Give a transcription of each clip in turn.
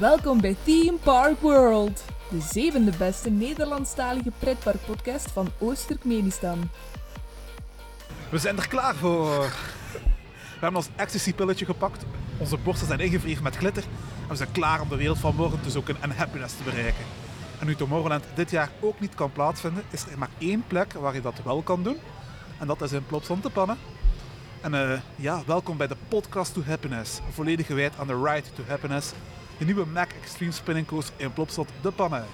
Welkom bij Theme Park World, de zevende beste Nederlandstalige pretparkpodcast van Oost-Turkmenistan. We zijn er klaar voor. We hebben ons ecstasy-pilletje gepakt, onze borsten zijn ingevreven met glitter en we zijn klaar om de wereld van morgen te zoeken en happiness te bereiken. En nu Tomorrowland dit jaar ook niet kan plaatsvinden, is er maar één plek waar je dat wel kan doen. En dat is in Plopsland te Pannen. En eh, ja, welkom bij de Podcast to Happiness, volledig gewijd aan de Ride to Happiness, de nieuwe Mac Extreme Spinning Coaster in Plopsland de Pannen.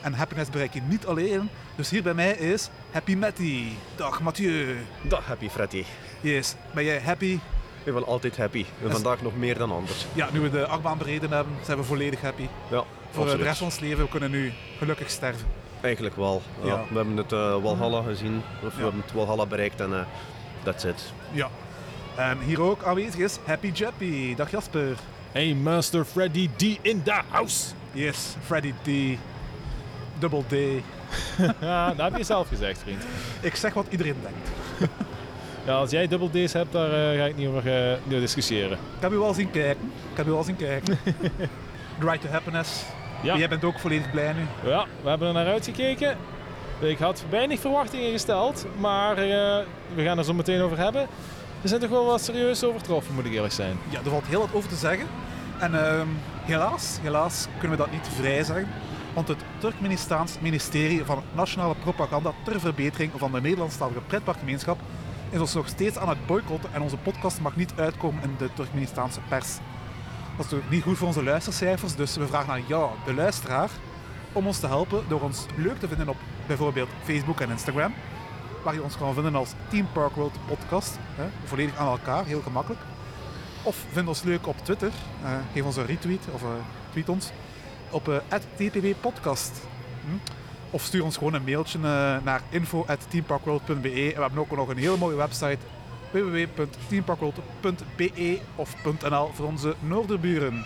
En happiness bereik je niet alleen, dus hier bij mij is Happy Matty. Dag Mathieu. Dag Happy Freddy. Yes, ben jij happy? Ik ben altijd happy. En vandaag nog meer dan anders. Ja, nu we de achtbaan bereden hebben, zijn we volledig happy. Ja, Voor de absoluut. rest van ons leven, we kunnen nu gelukkig sterven. Eigenlijk wel. Ja. Ja. We hebben het eh, Walhalla gezien. Of we hebben het Walhalla bereikt en eh that's it. Ja. En hier ook aanwezig is Happy Jappy. Dag Jasper. Hey, Master Freddy D in the house. Yes, Freddy D. Double D. Ja, dat heb je zelf gezegd, vriend. Ik zeg wat iedereen denkt. Ja, als jij dubbel D's hebt, daar eh, ga ik niet over, eh, discussiëren. Ik heb u wel zien kijken. Ik heb u wel zien kijken. The Right to Happiness. Ja. Jij bent ook volledig blij nu. Ja, we hebben er naar uitgekeken. Ik had weinig verwachtingen gesteld, maar eh, we gaan er zo meteen over hebben. Er zijn toch wel wat serieus overtroffen, moet ik eerlijk zijn. Ja, er valt heel wat over te zeggen. En ehm, helaas, helaas kunnen we dat niet vrij zeggen. Want het Turkmenistaans ministerie van Nationale Propaganda ter verbetering van de Nederlandstalige pretparkgemeenschap is ons nog steeds aan het boycotten en onze podcast mag niet uitkomen in de Turkmenistaanse pers. Dat is natuurlijk niet goed voor onze luistercijfers, dus we vragen aan jou, de luisteraar, om ons te helpen door ons leuk te vinden op bijvoorbeeld Facebook en Instagram, waar je ons kan vinden als Team Park World Podcast, hè, volledig aan elkaar, heel gemakkelijk. Of vind ons leuk op Twitter. Eh, geef ons een retweet of eh, tweet ons op eh @tpwpodcast. Hm? Of stuur ons gewoon een mailtje naar info@teamparkworld.be. We hebben ook nog een hele mooie website www.teamparkworld.be of .nl voor onze noorderburen.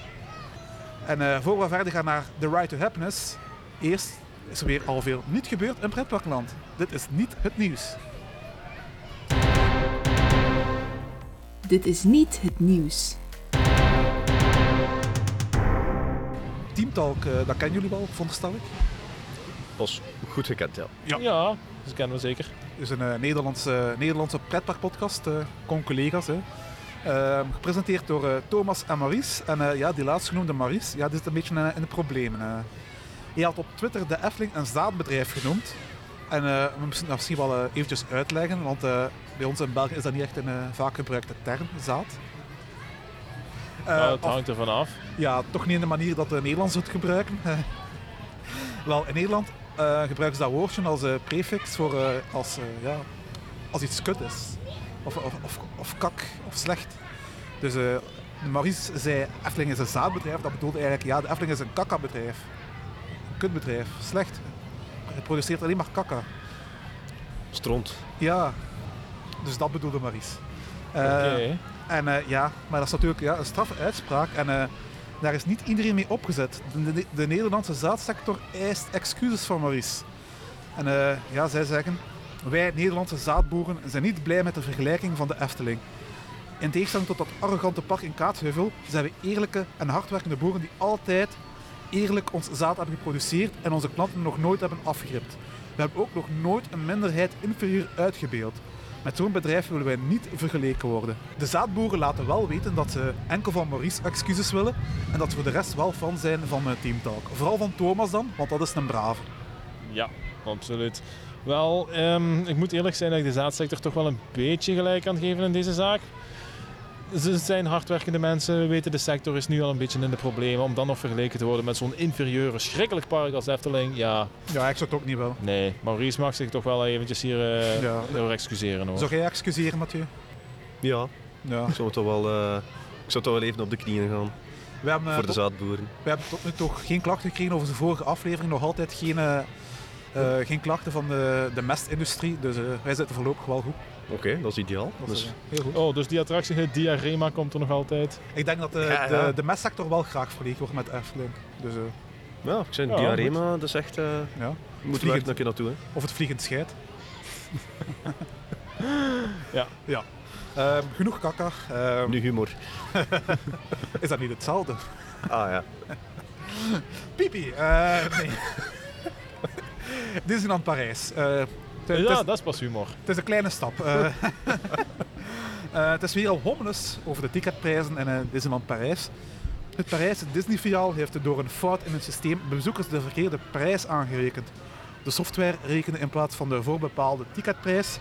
En voor we verder gaan naar The Ride to Happiness, eerst is er weer al veel niet gebeurd in pretparkland. Dit is niet het nieuws. Dit is niet het nieuws. Teamtalk, eh, dat kennen jullie wel, veronderstel ik. Pas goed gekend, ja. Ja. Ja, dat kennen we zeker. Het is een eh, Nederlandse, Nederlandse pretparkpodcast, eh con-collega's. hè. Ehm, gepresenteerd door eh, Thomas en Maurice. En eh, ja, die laatstgenoemde Maurice, ja, die zit een beetje in de problemen. Hij had op Twitter de Efteling een zaadbedrijf genoemd. En eh, we moeten dat misschien wel eh, eventjes uitleggen, want eh, bij ons in België is dat niet echt een vaak gebruikte term, zaad. Het hangt ervan af. ja, toch niet in de manier dat de Nederlanders het gebruiken. Wel, in Nederland gebruiken ze dat woordje als prefix voor als, ja, als iets kut is. Of, of, of, of kak, of slecht. Dus Maurice zei, Efteling is een zaadbedrijf. Dat bedoelde eigenlijk, ja, de Efteling is een kakka-bedrijf. Een kutbedrijf. Slecht. Het produceert alleen maar kakka. Stront. Ja, dus dat bedoelde. Eh, Oké. en eh, ja, maar dat is natuurlijk ja, een straffe uitspraak. En eh, daar is niet iedereen mee opgezet. De, de, de Nederlandse zaadsector eist excuses van Maurice. En ja, zij zeggen, wij Nederlandse zaadboeren zijn niet blij met de vergelijking van de Efteling. In tegenstelling tot dat arrogante park in Kaatsheuvel zijn we eerlijke en hardwerkende boeren die altijd eerlijk ons zaad hebben geproduceerd en onze klanten nog nooit hebben afgegript. We hebben ook nog nooit een minderheid inferieur uitgebeeld. Met zo'n bedrijf willen wij niet vergeleken worden. De zaadboeren laten wel weten dat ze enkel van Maurice excuses willen en dat ze voor de rest wel fan zijn van eh, Team Talk. Vooral van Thomas dan, want dat is een brave. Ja, absoluut. Wel, ehm, ik moet eerlijk zijn dat ik de zaadsector toch wel een beetje gelijk kan geven in deze zaak. Ze zijn hardwerkende mensen, we weten de sector is nu al een beetje in de problemen. Om dan nog vergeleken te worden met zo'n inferieure, schrikkelijk park als Efteling. Ja, Ja, ik zou het ook niet wel. nee. Maurice mag zich toch wel eventjes hier eh Ja. door excuseren hoor. Zou jij excuseren, Mathieu? Ja, Ja. ik zou toch wel, eh, ik zou toch wel even op de knieën gaan. We hebben, eh, voor de tot, zaadboeren. we hebben tot nu toch geen klachten gekregen over de vorige aflevering. Nog altijd geen, eh, eh, geen klachten van de, de mestindustrie. Dus eh, wij zitten voorlopig wel goed. Oké, dat is ideaal. Dat Dus, is, heel goed. Oh, dus die attractie, het Diarema, komt er nog altijd. Ik denk dat de, Ja, ja. de, de mestsector wel graag vergeleken wordt met Efteling. Dus eh, ja, ik zei, Ja, diarema, dat is echt... eh ja. moet Vliegend. er een keer naartoe, hè. Of het vliegend scheid. Ja. ja. Ehm, genoeg kakka. Ehm, Nu humor. Is dat niet hetzelfde? Ah ja. Pipi, eh nee. Disneyland Parijs. Ja, dat is pas humor. Het is een kleine stap. Eh, eh, het is weer al hommeles over de ticketprijzen in eh, Disneyland Parijs. Het Parijse Disney-filiaal heeft door een fout in het systeem bezoekers de verkeerde prijs aangerekend. De software rekende in plaats van de voorbepaalde ticketprijs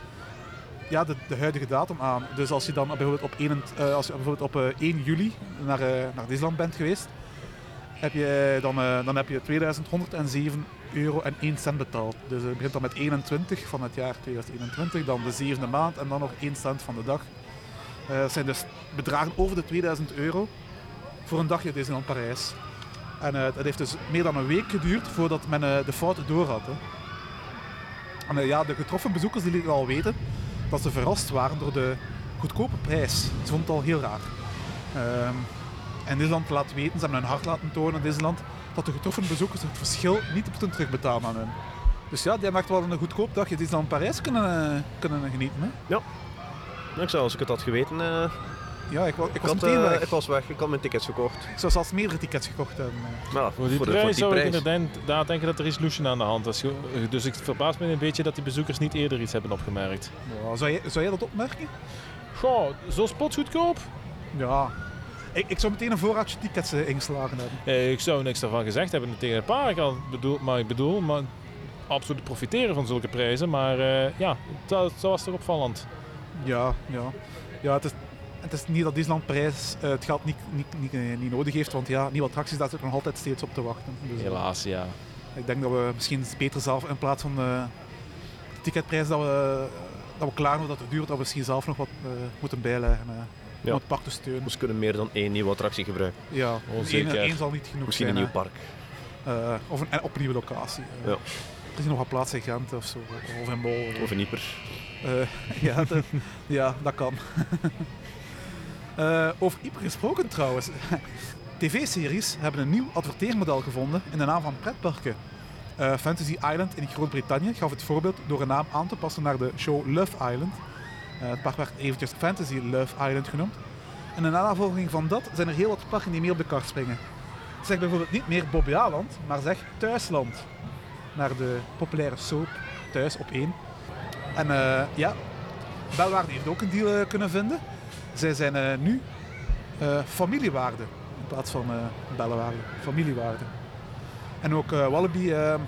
ja, de, de huidige datum aan. Dus als je dan bijvoorbeeld op 1, eh, als je bijvoorbeeld op eh, 1 juli naar, naar Disneyland bent geweest, heb je, dan, eh, dan heb je 2107 euro en 1 cent betaald. Dus het begint dan met 21 van het jaar 2021, dan de zevende maand en dan nog 1 cent van de dag. Eh, dat zijn dus bedragen over de 2000 euro voor een dagje Disneyland Parijs. En eh, het heeft dus meer dan een week geduurd voordat men eh, de fouten door had. Hè. En eh, ja, de getroffen bezoekers die lieten al weten dat ze verrast waren door de goedkope prijs. Ze vonden het al heel raar. En Disneyland laat weten, ze hebben hun hart laten tonen in Disneyland, dat de getroffen bezoekers het verschil niet moeten terugbetalen aan hen. Dus ja, die echt wel een goedkoop dagje Disneyland Parijs kunnen, eh, kunnen genieten. Hè? Nou, Ik zou, als ik het had geweten, eh, Ja, ik, wa- ik ik, was had, meteen eh, weg. ik was weg. Ik had mijn tickets gekocht. Ik zou zelfs meerdere tickets gekocht hebben. ja, Voor die voor de- prijs voor zou ik prijs. inderdaad denken dat er resolution aan de hand is. Dus ik verbaas me een beetje dat die bezoekers niet eerder iets hebben opgemerkt. Ja, zou, jij, zou jij dat opmerken? Goh, zo spotgoedkoop? Ja. Ik, ik zou meteen een voorraadje tickets eh, ingeslagen hebben. Eh, ik zou niks daarvan gezegd hebben tegen het paar. Al bedoel, maar ik bedoel, maar absoluut profiteren van zulke prijzen. Maar eh, ja, dat, dat was toch opvallend. Ja, ja. ja het, is, het is niet dat Disneyland Parijs eh, het geld niet, niet, niet, niet nodig heeft, want ja, nieuwe attracties daar zitten nog altijd steeds op te wachten. Dus, Helaas, ja. ik denk dat we misschien beter zelf in plaats van de ticketprijs dat we, dat we klaar zijn dat het duurt, dat we misschien zelf nog wat moeten bijleggen. Om het park te steunen. Dus we kunnen meer dan één nieuwe attractie gebruiken. Ja, Onzeker. één, één zal niet genoeg Misschien zijn. een nieuw park. Eh, of een, en op een nieuwe locatie. eh. Ja. Er is nog wat plaats in Gent of zo, of in Bol. Of een Ieper. Eh, ja, dat, ja, dat kan. Eh, over Ieper gesproken trouwens. TV-series hebben een nieuw adverteermodel gevonden in de naam van pretparken. Eh, Fantasy Island in Groot-Brittannië gaf het voorbeeld door een naam aan te passen naar de show Love Island. Eh, het park werd eventjes Fantasy Love Island genoemd. En in navolging van dat zijn er heel wat parken die mee op de kar springen. Zeg bijvoorbeeld niet meer Bobbejaanland, maar zeg Thuisland. Naar de populaire soap Thuis op 1. En eh, ja, Belwaarde heeft ook een deal eh, kunnen vinden. Zij zijn nu familiewaarde in plaats van Bellewaarde. Familiewaarde. En ook Wallaby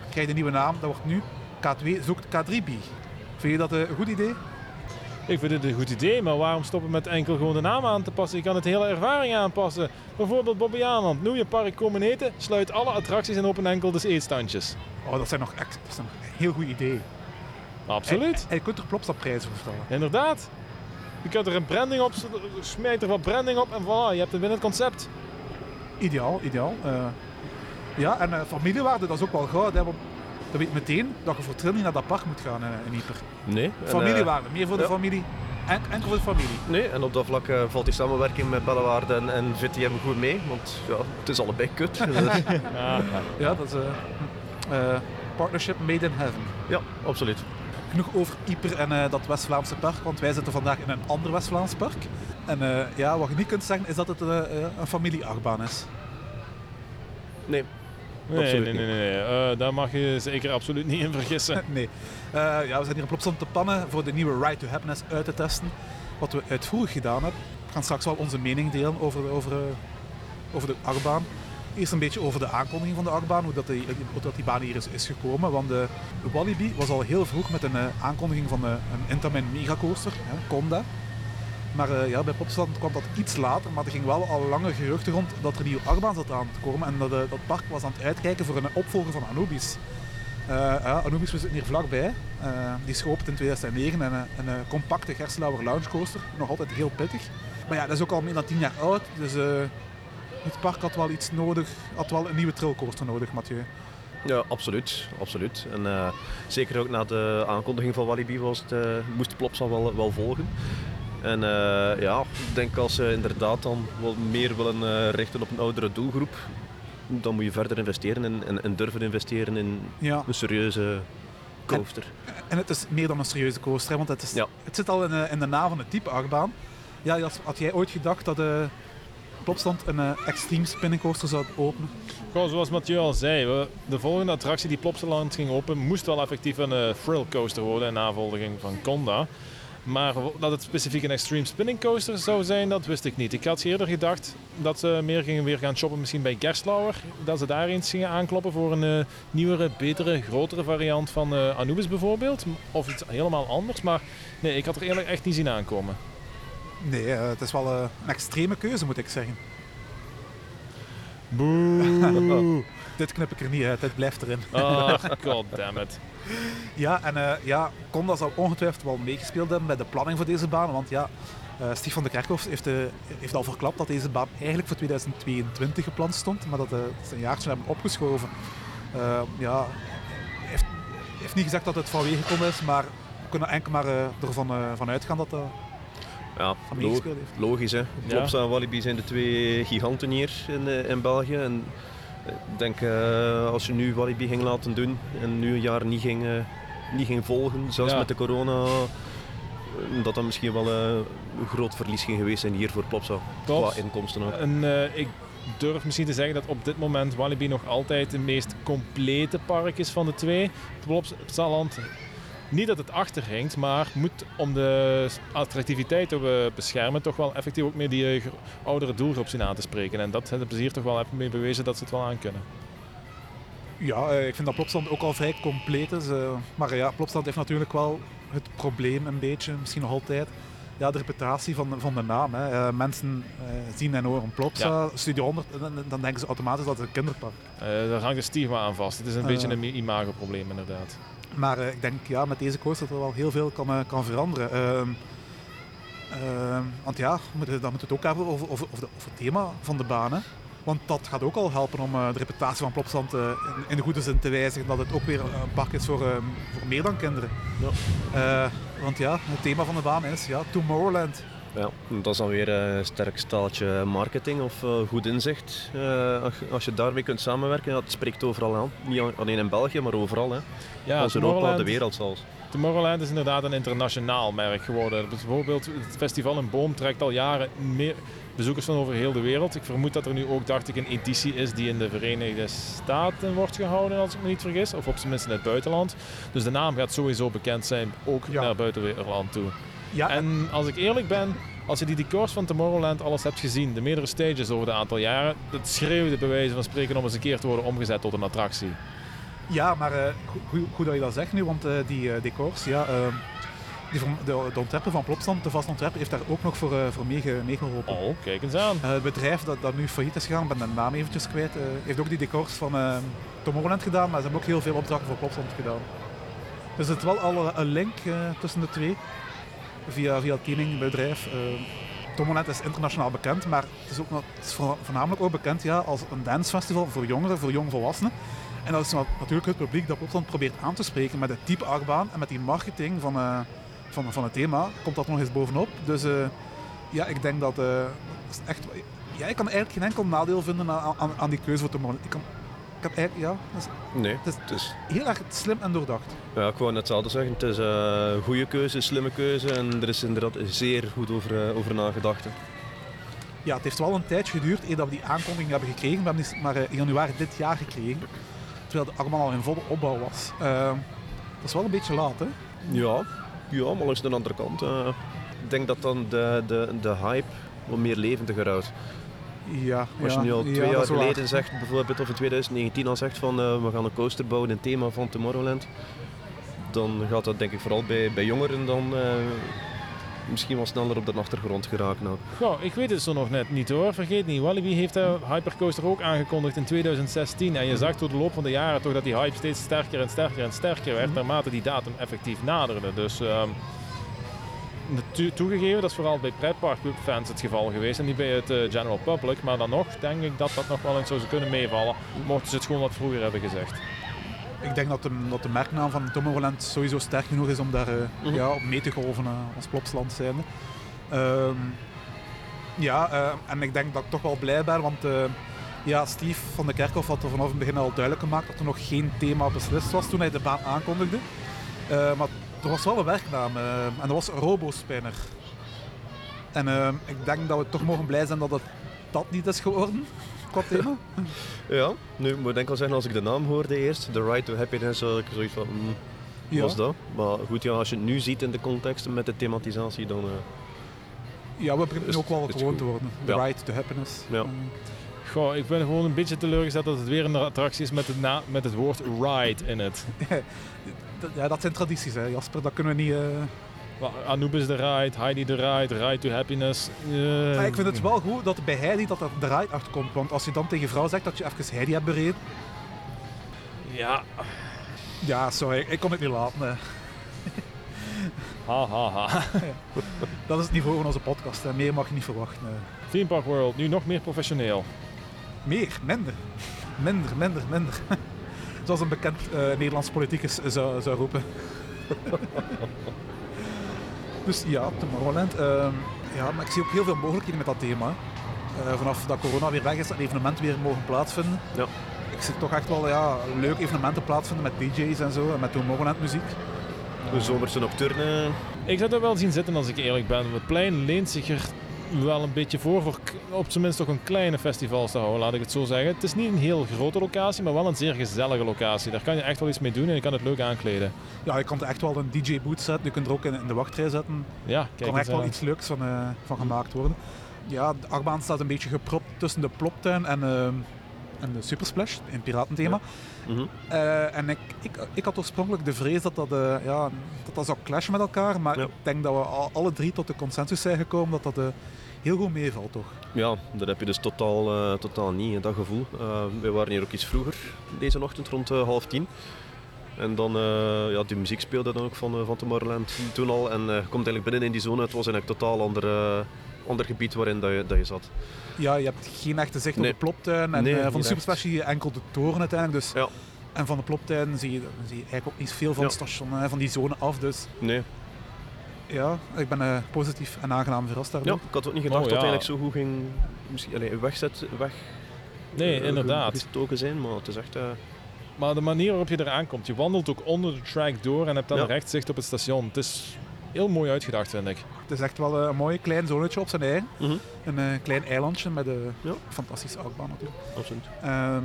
krijgt een nieuwe naam. Dat wordt nu K2 zoekt K3B. Vind je dat een goed idee? Ik vind het een goed idee, maar waarom stoppen met enkel gewoon de naam aan te passen? Je kan het hele ervaring aanpassen. Bijvoorbeeld Bobbejaanland. Noem je park komen eten, sluit alle attracties en open enkel de eetstandjes. Oh, dat zijn nog echt dat zijn een heel goed idee. Absoluut. En, en je kunt er plopstaprijzen voor vertellen. Inderdaad. Je kunt er een branding op, smijt er wat branding op en voilà, je hebt het binnen het concept. Ideaal, ideaal. Eh, ja, en eh, familiewaarde, dat is ook wel goud. Hè, want dat weet meteen dat je voor niet naar dat park moet gaan eh, in Ieper. Nee. en, eh, Familiewaarde, meer voor de ja. familie. En, enkel voor de familie. Nee, en op dat vlak eh, valt die samenwerking met Bellewaarde en, en VTM goed mee. Want ja, het is allebei kut. Ja, Ja, dat is eh, partnership made in heaven. ja, absoluut. Genoeg over Ieper en dat West-Vlaamse park, want wij zitten vandaag in een ander West-Vlaams park. En ja, wat je niet kunt zeggen is dat het een familieachtbaan is. Nee, nee, Absoluut nee, nee, nee. Eh, daar mag je zeker absoluut niet in vergissen. nee. Eh, ja, we zijn hier op Plopsland te pannen voor de nieuwe Ride to Happiness uit te testen. Wat we uitvoerig gedaan hebben. We gaan straks wel onze mening delen over, over, eh, over de achtbaan. Eerst een beetje over de aankondiging van de achtbaan, hoe dat die, hoe dat die baan hier is, is gekomen. Want de Walibi was al heel vroeg met een aankondiging van eh, een Intamin megacoaster, Conda. Maar eh, ja, bij Plopsland kwam dat iets later, maar er ging wel al langer geruchten rond dat er een nieuwe achtbaan zat aan te komen. En dat, eh, dat park was aan het uitkijken voor een opvolger van Anubis. Eh, ja, Anubis zitten hier vlakbij. Die is geopend in 2009 en een, compacte Gerslauer Lounge coaster. Nog altijd heel pittig. Maar ja, dat is ook al meer dan 10 jaar oud. Dus het park had wel iets nodig. Had wel een nieuwe trillcoaster nodig, Mathieu. Ja, absoluut. absoluut. En zeker ook na de aankondiging van Walibi was het, eh, moest Plopsa wel, wel volgen. En eh, ja, ik denk als ze inderdaad dan meer willen eh, richten op een oudere doelgroep, dan moet je verder investeren en, en, en durven investeren in Ja. een serieuze coaster. En het is meer dan een serieuze coaster, hè, want het, is, Ja. het zit al in, eh, in de naam van het type achtbaan. Ja, had, had jij ooit gedacht dat, eh, Plopsland een uh, extreme spinning coaster zou openen? Goh, zoals Mathieu al zei, we, de volgende attractie die Plopsaland ging openen moest wel effectief een uh, thrill coaster worden in navolging van Conda. Maar dat het specifiek een extreme spinning coaster zou zijn, dat wist ik niet. Ik had eerder gedacht dat ze meer gingen weer gaan shoppen misschien bij Gerstlauer. Dat ze daar eens gingen aankloppen voor een uh, nieuwere, betere, grotere variant van uh, Anubis bijvoorbeeld. Of iets helemaal anders. Maar nee, ik had er eerlijk echt niet zien aankomen. Nee, uh, het is wel een extreme keuze moet ik zeggen. Boe. dit knip ik er niet uit, dit blijft erin. Oh, goddammit. Ja, en uh, ja, Conda zal ongetwijfeld wel meegespeeld hebben bij de planning voor deze baan. Want ja, uh, Stief van de Kerkhof heeft, uh, heeft al verklapt dat deze baan eigenlijk voor 2022 gepland stond. Maar dat ze een jaartje hebben opgeschoven. ja, heeft, heeft niet gezegd dat het vanwege gekomen is, maar we kunnen enkel maar ervan van uitgaan dat dat ja, lo logisch hè. Plopsa en Walibi zijn de twee giganten hier in, in België. En ik denk uh, als je nu Walibi ging laten doen en nu een jaar niet ging, uh, niet ging volgen, zelfs ja. met de corona, uh, dat dat misschien wel een groot verlies ging geweest zijn hier voor Plopsa. Qua inkomsten ook. En ik durf misschien te zeggen dat op dit moment Walibi nog altijd de meest complete park is van de twee. Plopsaland niet dat het achterhinkt, maar moet om de attractiviteit te beschermen toch wel effectief ook meer die uh, oudere doelgroep zien aan te spreken. En dat hebben ze hier toch wel even mee bewezen dat ze het wel aan kunnen. Ja, uh, ik vind dat Plopstand ook al vrij compleet is. Uh, maar ja, Plopstand heeft natuurlijk wel het probleem een beetje, misschien nog altijd, ja, de reputatie van, van de naam. Hè. mensen zien en horen Plopsa, ja. Studio 100, dan denken ze automatisch dat het een kinderpark is. daar hangt een stigma aan vast. Het is een beetje een imagoprobleem inderdaad. Maar uh, ik denk ja, met deze coaster dat er wel heel veel kan, uh, kan veranderen. Uh, want ja, dan moeten we het ook hebben over, over, over, de, over het thema van de baan. Hè. Want dat gaat ook al helpen om de reputatie van Plopsland in, in, de goede zin te wijzigen. Dat het ook weer een park is voor, voor meer dan kinderen. Ja. want ja, het thema van de baan is ja, Tomorrowland. Ja, dat is dan weer een sterk staaltje marketing of uh, goed inzicht. Uh, als je daarmee kunt samenwerken, dat spreekt overal aan. Niet alleen in België, maar overal. Hè. Ja, Als Europa, de wereld zelfs. Tomorrowland is inderdaad een internationaal merk geworden. Bijvoorbeeld het festival in Boom trekt al jaren meer bezoekers van over heel de wereld. Ik vermoed dat er nu ook, dacht ik, een editie is die in de Verenigde Staten wordt gehouden, als ik me niet vergis. Of op zijn minst in het buitenland. Dus de naam gaat sowieso bekend zijn, ook ja. naar buitenland toe. Ja. En als ik eerlijk ben, als je die decors van Tomorrowland alles hebt gezien, de meerdere stages over de aantal jaren, het schreeuwde bij wijze van spreken om eens een keer te worden omgezet tot een attractie. Ja, maar uh, goed, goed, dat je dat zegt nu, want uh, die uh, decors, ja, ehm, die, de, de ontwerper van Plopstand, de vast ontwerper, heeft daar ook nog voor, voor meegeholpen. oh, kijk eens aan. het bedrijf dat, dat nu failliet is gegaan, ben de naam eventjes kwijt, heeft ook die decors van ehm, Tomorrowland gedaan, maar ze hebben ook heel veel opdrachten voor Plopstand gedaan. Dus het is wel al een link tussen de twee via, via het teamingbedrijf. Uh, Tomorrowland is internationaal bekend, maar het is, ook, is voornamelijk ook bekend ja, als een dancefestival voor jongeren, voor jongvolwassenen. En dat is natuurlijk het publiek dat Plopland probeert aan te spreken met het type achtbaan en met die marketing van, uh, van, van het thema. Komt dat nog eens bovenop. Dus uh, ja, ik denk dat, uh, echt... Ja, kan eigenlijk geen enkel nadeel vinden aan, aan, die keuze voor Tomorrowland. Ja, is, nee, het is, heel erg slim en doordacht. Ja, ik wou net hetzelfde zeggen. Het is een goede keuze, een slimme keuze en er is inderdaad zeer goed over, over nagedacht. Ja, het heeft wel een tijd geduurd eer dat we die aankondiging hebben gekregen. We hebben die maar in januari dit jaar gekregen terwijl het allemaal al in volle opbouw was. Uh, dat is wel een beetje laat, hè? Ja, ja maar langs de andere kant. Uh, ik denk dat dan de, de, de hype wat meer levendiger houdt. Ja, Als je nu al twee jaar geleden zegt, bijvoorbeeld, of in 2019 al zegt van uh, we gaan een coaster bouwen in het thema van Tomorrowland, dan gaat dat denk ik vooral bij, bij jongeren dan uh, misschien wel sneller op de achtergrond geraakt. Nou. Goh, ik weet het zo nog net niet hoor. Vergeet niet, Walibi heeft de Hypercoaster ook aangekondigd in 2016. En je zag door de loop van de jaren toch dat die hype steeds sterker en sterker en sterker werd mhm. naarmate die datum effectief naderde. Dus um, toegegeven, dat is vooral bij pretparkfans het geval geweest en niet bij het uh, general public. Maar dan nog denk ik dat dat nog wel eens zou kunnen meevallen, mochten ze het gewoon wat vroeger hebben gezegd ik denk dat de, dat de merknaam van Tomorrowland sowieso sterk genoeg is om daar uh, ja, op mee te golven uh, als Plopsland zijnde. Um, ja, uh, en ik denk dat ik toch wel blij ben, want ja, Steve van de Kerkhof had er vanaf het begin al duidelijk gemaakt dat er nog geen thema beslist was toen hij de baan aankondigde. maar er was wel een werknaam en dat was RoboSpinner. En ik denk dat we toch mogen blij zijn dat het dat niet is geworden qua thema. Ja, nu moet ik denk wel zeggen, als ik de naam hoorde eerst, The Right to Happiness, had ik zoiets van, hmm, Ja. was dat? Maar goed, ja, als je het nu ziet in de context met de thematisatie, dan... eh, Ja, we beginnen ook wel is gewoon te worden. The Ja. right to happiness. Ja. Mm. Goh, ik ben gewoon een beetje teleurgesteld dat het weer een attractie is met het, na- met het woord ride in het. Ja, dat zijn tradities, hè, Jasper. Dat kunnen we niet... eh, Anubis de ride, Heidi de ride, ride to happiness. Maar ik vind het wel goed dat bij Heidi dat er de ride achterkomt. Want als je dan tegen vrouw zegt dat je even Heidi hebt bereden... Ja, Ja, sorry, ik kon het niet laten. hè. ha ha ha. Dat is het niveau van onze podcast. Hè. Meer mag je niet verwachten. hè. Theme Park World, nu nog meer professioneel. Meer, minder. Minder, minder, minder. Zoals een bekend eh, Nederlands politicus zou, zou roepen. dus ja, Tomorrowland. ehm ja, maar ik zie ook heel veel mogelijkheden met dat thema. Eh, vanaf dat corona weer weg is, dat evenementen weer mogen plaatsvinden. Ja. Ik zie toch echt wel ja, leuke evenementen plaatsvinden met DJ's en zo, en met Tomorrowland muziek. de zomerse nocturne, Ik zou dat wel zien zitten als ik eerlijk ben. Het plein leent zich er wel een beetje voor voor op zijn minst toch een kleine festival te houden, laat ik het zo zeggen. Het is niet een heel grote locatie, maar wel een zeer gezellige locatie. Daar kan je echt wel iets mee doen en je kan het leuk aankleden. Ja, je kan er echt wel een DJ-boot zetten, je kunt er ook in, de wachtrij zetten. Ja, Er kijk kan echt wel aan. iets leuks van, eh, van gemaakt worden. Ja, de achtbaan staat een beetje gepropt tussen de Ploptuin en, eh, en de Supersplash, in piratenthema. Mhm. Eh, en ik, ik, ik had oorspronkelijk de vrees dat dat, eh, ja, dat, dat zou clashen met elkaar, maar Ja. ik denk dat we al, alle drie tot de consensus zijn gekomen dat dat eh, heel goed meevalt, toch? Ja, dat heb je dus totaal, eh, totaal niet, dat gevoel. Eh wij waren hier ook iets vroeger deze ochtend, rond eh, half tien. En dan, ja, die muziek speelde dan ook van, van Tomorrowland toen al. En je komt eigenlijk binnen in die zone, het was eigenlijk totaal ander, ander gebied waarin dat je, dat je zat. Ja, je hebt geen echte zicht Nee. op de Ploptuin en Nee, van de. Supersplash zie je enkel de toren uiteindelijk. Dus, Ja. En van de Ploptuin zie je, zie je eigenlijk ook niet veel van Ja. het station, hè, van die zone af. Dus Nee, ja, ik ben eh, positief en aangenaam verrast ja, ik had ook niet gedacht Oh, dat het eigenlijk zo goed ging misschien, allee, wegzet, weg, Nee, eh, inderdaad. gestoken zijn, maar het is echt... eh, Maar de manier waarop je eraan komt, je wandelt ook onder de track door en hebt dan Ja. recht zicht op het station. Het is heel mooi uitgedacht, vind ik. Het is echt wel een mooi klein zonnetje op zijn eigen. mhm, Een klein eilandje met een Ja. fantastische achtbaan natuurlijk. absoluut. Ehm,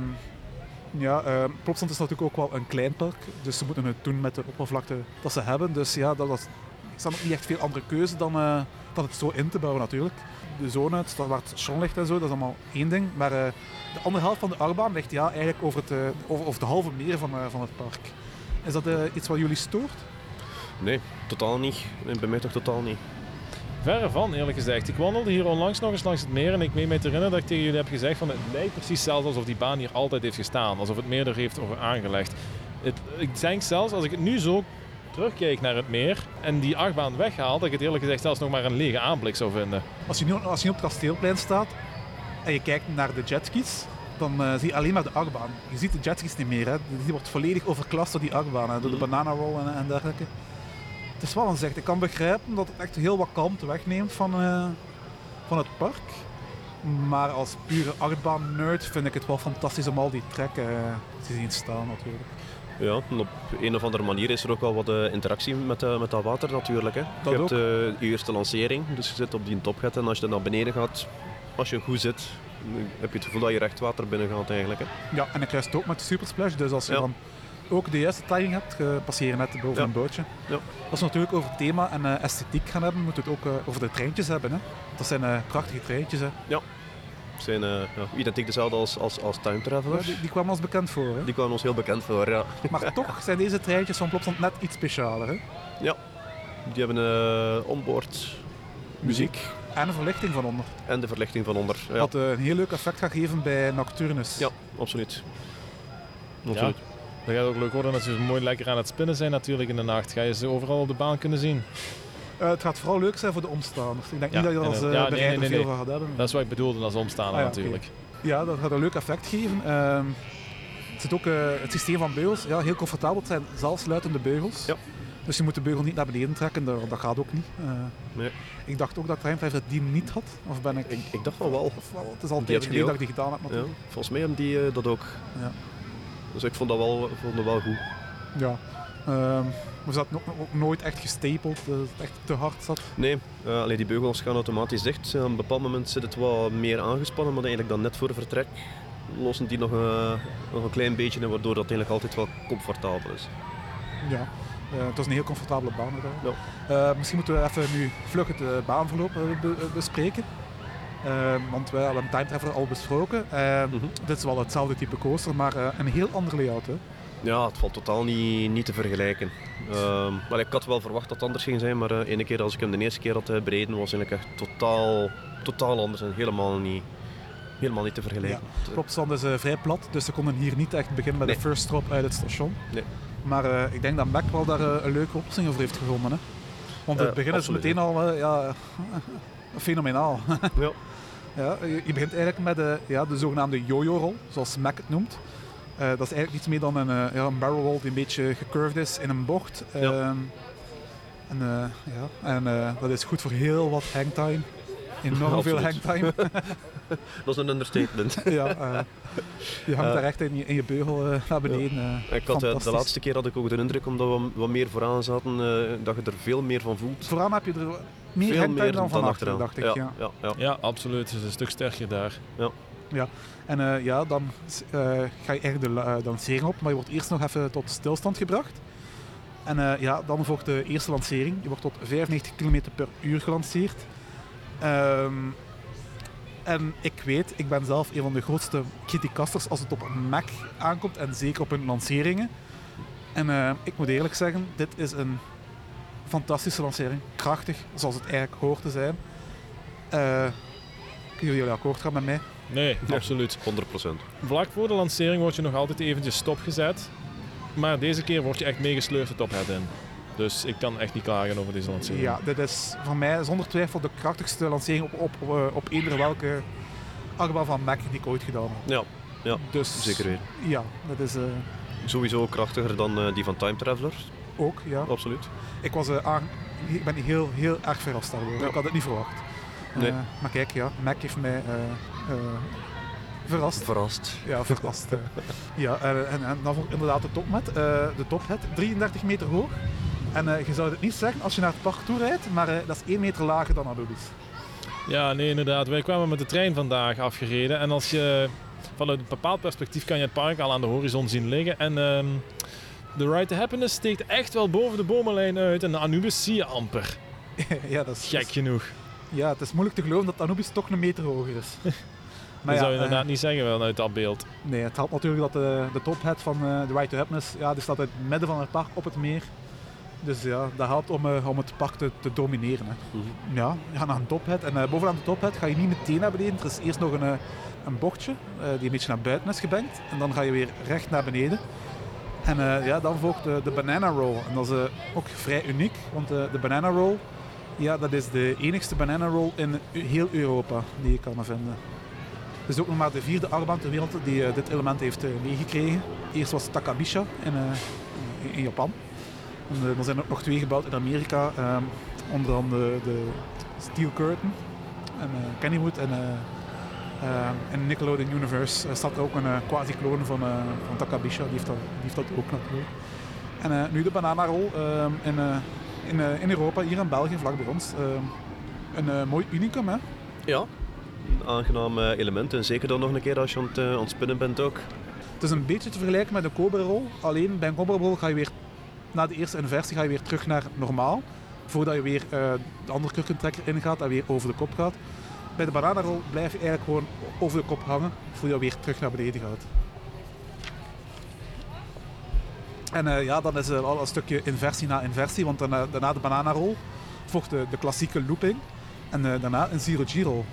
ja, ehm Plopsland is natuurlijk ook wel een klein park, dus ze moeten het doen met de oppervlakte dat ze hebben. Dus ja, dat is, er ook niet echt veel andere keuze dan, eh, dan het zo in te bouwen natuurlijk. De zone, waar het station ligt en zo, dat is allemaal één ding. Maar eh, de andere helft van de achtbaan ligt ja, eigenlijk over, het, eh, over, over de halve meer van, eh, van het park. Is dat eh, iets wat jullie stoort? Nee, totaal niet. Bij mij toch totaal niet. Verre van, eerlijk gezegd. Ik wandelde hier onlangs nog eens langs het meer en ik meen mij te herinneren dat ik tegen jullie heb gezegd van het lijkt precies zelfs alsof die baan hier altijd heeft gestaan. Alsof het meer er heeft over aangelegd. Het, ik denk zelfs, als ik het nu zo terugkijk naar het meer en die achtbaan weghaal, dat ik het eerlijk gezegd zelfs nog maar een lege aanblik zou vinden. Als je nu, als je nu op het kasteelplein staat en je kijkt naar de jetskis, dan eh, zie je alleen maar de achtbaan. Je ziet de jetskis niet meer. Hè. Die wordt volledig overklast door die achtbaan, hè, door de Mhm. bananarol en, en dergelijke. Het is wel een zicht. Ik kan begrijpen dat het echt heel wat kalmte wegneemt van, eh, van het park. Maar als pure achtbaan-nerd vind ik het wel fantastisch om al die trekken eh, te zien staan natuurlijk. Ja, en op een of andere manier is er ook wel wat eh, interactie met, eh, met dat water natuurlijk. Hè. Dat je ook. hebt eh, je eerste lancering, dus je zit op die topget en als je naar beneden gaat, als je goed zit, heb je het gevoel dat je recht water binnen gaat eigenlijk. Hè. Ja, en ik reist ook met de Supersplash, dus als je Ja. dan ook de juiste timing hebt, je passeert net boven Ja. een bootje. Ja. Als we natuurlijk over thema en esthetiek gaan hebben, moeten we het ook over de treintjes hebben. Hè. Dat zijn prachtige treintjes. Hè. Ze zijn eh, ja, identiek dezelfde als, als, als Time Ja, Travelers. die, die kwamen ons bekend voor. Hè. Die kwamen ons heel bekend voor, ja. Maar toch zijn deze treintjes van Plopsland net iets specialer. Hè. Die hebben uh, onboard muziek En een verlichting van onder. en de verlichting van onder. Ja, Wat eh, een heel leuk effect gaat geven bij Nocturnus. Ja. absoluut. absoluut. Dat gaat ook leuk worden als ze mooi lekker aan het spinnen zijn natuurlijk in de nacht. Ga je ze overal op de baan kunnen zien. Eh, het gaat vooral leuk zijn voor de omstaanders. Ik denk Ja, niet dat je er als uh, ja, nee, bereider nee, nee, veel nee. van gaat hebben. Dat is wat ik bedoelde als omstaan Ah ja, natuurlijk. Ja, dat gaat een leuk effect geven. Ehm, het zit ook eh, het systeem van beugels. Ja, heel comfortabel. Het zijn zelfsluitende beugels. Ja. Dus je moet de beugel niet naar beneden trekken. Dat, dat gaat ook niet. Eh, Nee. Ik dacht ook dat Trijnvijver die niet had. Of ben ik... Ik, ik dacht van wel. Of wel, het is al een tijdje geleden dat ik die gedaan heb Ja, volgens mij hebben die dat ook. Ja. Dus ik vond dat wel, vond dat wel goed. Ja. Ehm, we zaten ook, nooit echt gestapeld, dat het echt te hard zat. Nee, uh, allee, die beugels gaan automatisch dicht. Op een bepaald moment zit het wat meer aangespannen, maar eigenlijk dan net voor vertrek lossen die nog, uh, nog een klein beetje waardoor dat eigenlijk altijd wel comfortabel is. Ja, uh, het was een heel comfortabele baan. Ja. misschien moeten we even nu vlug het baanverloop be bespreken. want wij hebben een time traveler al besproken. Mm -hmm. Dit is wel hetzelfde type coaster, maar een heel ander layout. Hè? Ja, het valt totaal niet, niet te vergelijken. Maar ik had wel verwacht dat het anders ging zijn, maar uh, ene keer als ik hem de eerste keer had uh, bereden, was eigenlijk echt totaal, totaal anders en helemaal niet, helemaal niet te vergelijken. Ja. Plopsland is uh, vrij plat, dus ze konden hier niet echt beginnen met nee. de first stop uit het station. Nee. Maar ik denk dat Mac wel daar een leuke oplossing voor heeft gevonden. Hè? Want het begin is meteen al ja, fenomenaal. ja. Ja, je, je begint eigenlijk met de, ja, de zogenaamde yo-yo-rol, zoals Mac het noemt. Uh, dat is eigenlijk niets meer dan een, uh, ja, een barrel roll die een beetje gecurved is in een bocht. Ja. Uh, en uh, ja, en dat is goed voor heel wat hangtime. Enorm veel hangtime. dat is een understatement. ja, je hangt daar echt in je, in je beugel naar beneden. Ja. ik had, de laatste keer had ik ook de indruk, omdat we wat meer vooraan zaten, dat je er veel meer van voelt. Vooraan heb je er meer veel hangtime meer dan van achteren, dacht ik. Ja, ja. ja, ja. ja absoluut. Het is een stuk sterker daar. Ja. En uh, ja, dan uh, ga je eigenlijk de uh, lancering op, maar je wordt eerst nog even tot stilstand gebracht. En ja, dan volgt de eerste lancering. Je wordt tot 95 km per uur gelanceerd. Um, en ik weet, ik ben zelf een van de grootste criticasters als het op een Mac aankomt en zeker op hun lanceringen. En ik moet eerlijk zeggen, dit is een fantastische lancering. Krachtig, zoals het eigenlijk hoort te zijn. Kunnen jullie akkoord gaan met mij? Nee, Ja. absoluut. 100%. Vlak voor de lancering word je nog altijd eventjes stopgezet. Maar deze keer word je echt meegesleurd de tophead in. Dus ik kan echt niet klagen over deze lancering. Ja, dit is voor mij zonder twijfel de krachtigste lancering op, op, op, op eender welke achtbaan van Mac die ik ooit gedaan heb. Ja, ja Dus zeker weten. ja, dat is uh, Sowieso krachtiger dan uh, die van Time Traveler. ook, ja. Absoluut. Ik, was, uh, aan, ik ben heel, heel erg verrast daardoor. Ja. Ik had het niet verwacht. Nee. Uh, maar kijk, ja, Mac heeft mij uh, verrast. Verrast. Ja, verrast. ja, en, en, en, dan inderdaad de topmet. de tophead, 33 meter hoog. En je zou het niet zeggen als je naar het park toe rijdt, maar dat is 1 meter lager dan Adonis. Ja, nee, inderdaad. Wij kwamen met de trein vandaag afgereden. En als je vanuit een bepaald perspectief kan je het park al aan de horizon zien liggen. En uh, de Ride to Happiness steekt echt wel boven de bomenlijn uit. En de Anubis zie je amper. ja, dat is Gek genoeg. Ja, het is moeilijk te geloven dat Anubis toch een meter hoger is. maar dat zou je inderdaad uh, niet zeggen wel uit dat beeld. Nee, het helpt natuurlijk dat de, de tophead van uh, de Ride to Happiness, ja, die staat in het midden van het park op het meer. Dus ja, dat helpt om, uh, om het park te, te domineren. Hè. Mm -hmm. Ja, je gaat naar een tophead en bovenaan de tophead ga je niet meteen naar beneden. Er is eerst nog een, een bochtje die een beetje naar buiten is gebankt. En dan ga je weer recht naar beneden. En ja, dan volgt de, de banana roll. En dat is ook vrij uniek, want de banana roll, ja, dat is de enigste banana roll in heel Europa die je kan vinden. Het is ook nog maar de vierde achtbaan ter wereld die dit element heeft meegekregen. Eerst was Takabisha in, in Japan. En, er zijn ook nog twee gebouwd in Amerika, um, onder andere de Steel Curtain en Kennywood en uh, in Nickelodeon Universe uh, staat er ook een quasi-clone van, van Takabisha, die heeft dat, ook natuurlijk. En nu de bananarol in, in, in Europa, hier in België, vlak bij ons. een mooi unicum, hè? Ja, een aangenaam element en zeker dan nog een keer als je aan het, spinnen bent ook. Het is een beetje te vergelijken met een Cobra-rol, alleen bij een Cobra-rol ga je weer, na de eerste inversie ga je weer terug naar normaal, voordat je weer de andere kurkentrekker ingaat en weer over de kop gaat. Bij de bananarol blijf je eigenlijk gewoon over de kop hangen voordat je weer terug naar beneden gaat. En uh, ja, dan is er al een stukje inversie na inversie, want daarna, daarna de bananarol volgt de, de klassieke looping en daarna een zero giro.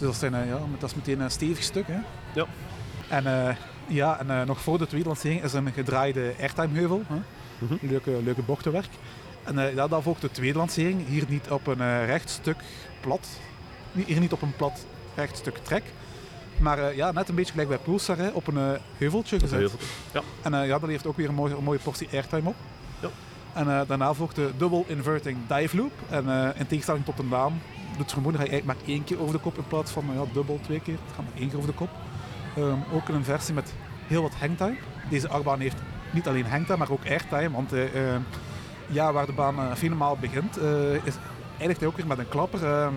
Dus dat, zijn, uh, ja, dat is meteen een stevig stuk. Hè? Ja. En, ja, en nog voor de tweede lancering is een gedraaide airtime heuvel. Hè? Mm -hmm. leuke, leuke bochtenwerk. En ja, dan volgt de tweede lancering, hier niet op een recht stuk plat, hier niet op een plat recht stuk trek. Maar uh, ja, net een beetje gelijk bij Pulsar, hè, op een uh, heuveltje gezet. Ja. En uh, ja, dat heeft ook weer een mooie, een mooie portie airtime op. En daarna volgt de double inverting dive loop. En in tegenstelling tot de naam doet vermoeden ga je eigenlijk maar één keer over de kop in plaats van ja, dubbel twee keer. Het gaat maar één keer over de kop. Um, ook een versie met heel wat hangtime. Deze achtbaan heeft niet alleen hangtime, maar ook airtime. Want eh, eh, ja, waar de baan helemaal begint, is, eindigt hij ook weer met een klapper. Uh,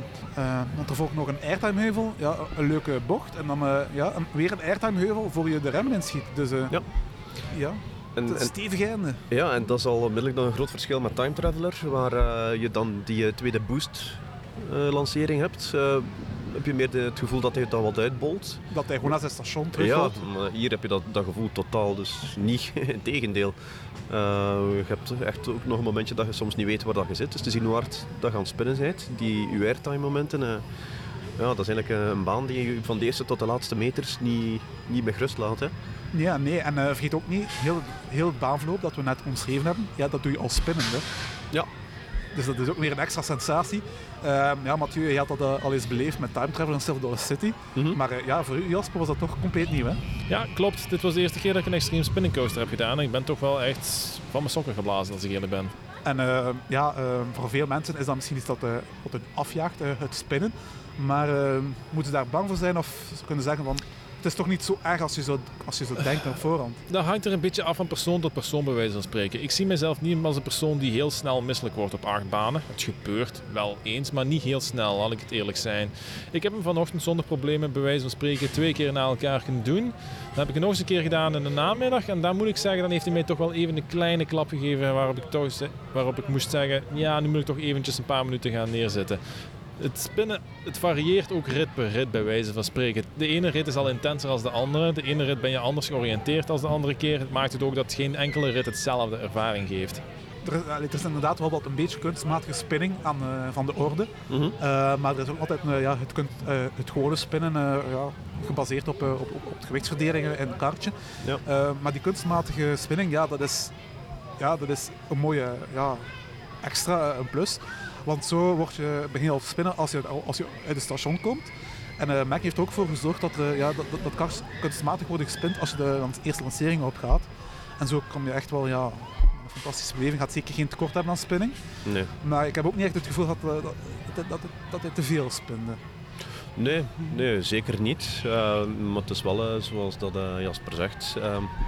want er volgt nog een airtime heuvel, ja, een leuke bocht. En dan ja, een, weer een airtime heuvel voor je de remmen inschiet. Dus ja. ja. En, het is stevig einde. Ja, en dat is al onmiddellijk dan een groot verschil met Time Traveler, waar je dan die tweede boost lancering hebt heb je meer de, het gevoel dat hij het dan wat uitbolt. Dat hij gewoon naar zijn station terug Ja, maar hier heb je dat, dat gevoel totaal dus niet. Integendeel. Uh, je hebt echt ook nog een momentje dat je soms niet weet waar dat je zit. Dus te zien hoe hard dat gaan spinnen bent. Die uw airtime momenten. Uh, ja, dat is eigenlijk een baan die je van de eerste tot de laatste meters niet, niet met rust laat. Hè. Ja, nee. En uh, vergeet ook niet, heel, heel het baanverloop dat we net omschreven hebben, ja, dat doe je als spinnende. Ja, dus dat is ook weer een extra sensatie. Uh, ja, Mathieu, je had dat uh, al eens beleefd met Time Travel in Silver City. Mm -hmm. Maar uh, ja, voor u, Jasper, was dat toch compleet nieuw, hè? Ja, klopt. Dit was de eerste keer dat ik een extreme spinning coaster heb gedaan. En ik ben toch wel echt van mijn sokken geblazen, als ik eerlijk ben. En ehm, ja, ehm, voor veel mensen is dat misschien iets dat, wat hun afjaagt, het spinnen. Maar moeten ze daar bang voor zijn of ze kunnen zeggen van het is toch niet zo erg als je zo, als je zo denkt op voorhand? Dat hangt er een beetje af van persoon tot persoon, bij wijze van spreken. Ik zie mezelf niet als een persoon die heel snel misselijk wordt op acht banen. Het gebeurt wel eens, maar niet heel snel, laat ik het eerlijk zijn. Ik heb hem vanochtend zonder problemen, bij wijze van spreken, twee keer na elkaar kunnen doen. Dan heb ik nog eens een keer gedaan in de namiddag. En dan moet ik zeggen, dan heeft hij mij toch wel even een kleine klap gegeven waarop ik, waarop ik moest zeggen, ja, nu moet ik toch eventjes een paar minuten gaan neerzitten. Het spinnen, het varieert ook rit per rit bij wijze van spreken. De ene rit is al intenser als de andere. De ene rit ben je anders georiënteerd als de andere keer. Het maakt het ook dat geen enkele rit hetzelfde ervaring geeft. Er is, er is inderdaad wel wat een beetje kunstmatige spinning aan, uh, van de orde. Mm -hmm. uh, maar er is ook altijd uh, ja, het, kunt, het gewone spinnen, ja, gebaseerd op, op, op, gewichtsverdelingen een kaartje. Ja. maar die kunstmatige spinning, ja, dat is, ja, dat is een mooie ja, extra een plus. Want zo word je, begin je al te spinnen als je, als je uit het station komt. En uh, Mac heeft er ook voor gezorgd dat, uh, ja, dat, dat, dat kars kunstmatig worden gespind als je de eerste lancering opgaat. En zo kom je echt wel ja, een fantastische beleving. Gaat zeker geen tekort hebben aan spinning. Nee. Maar ik heb ook niet echt het gevoel dat, dat, dat, dat, dat hij te veel spinde. Nee, nee, zeker niet. Uh, maar het is wel, zoals dat Jasper zegt,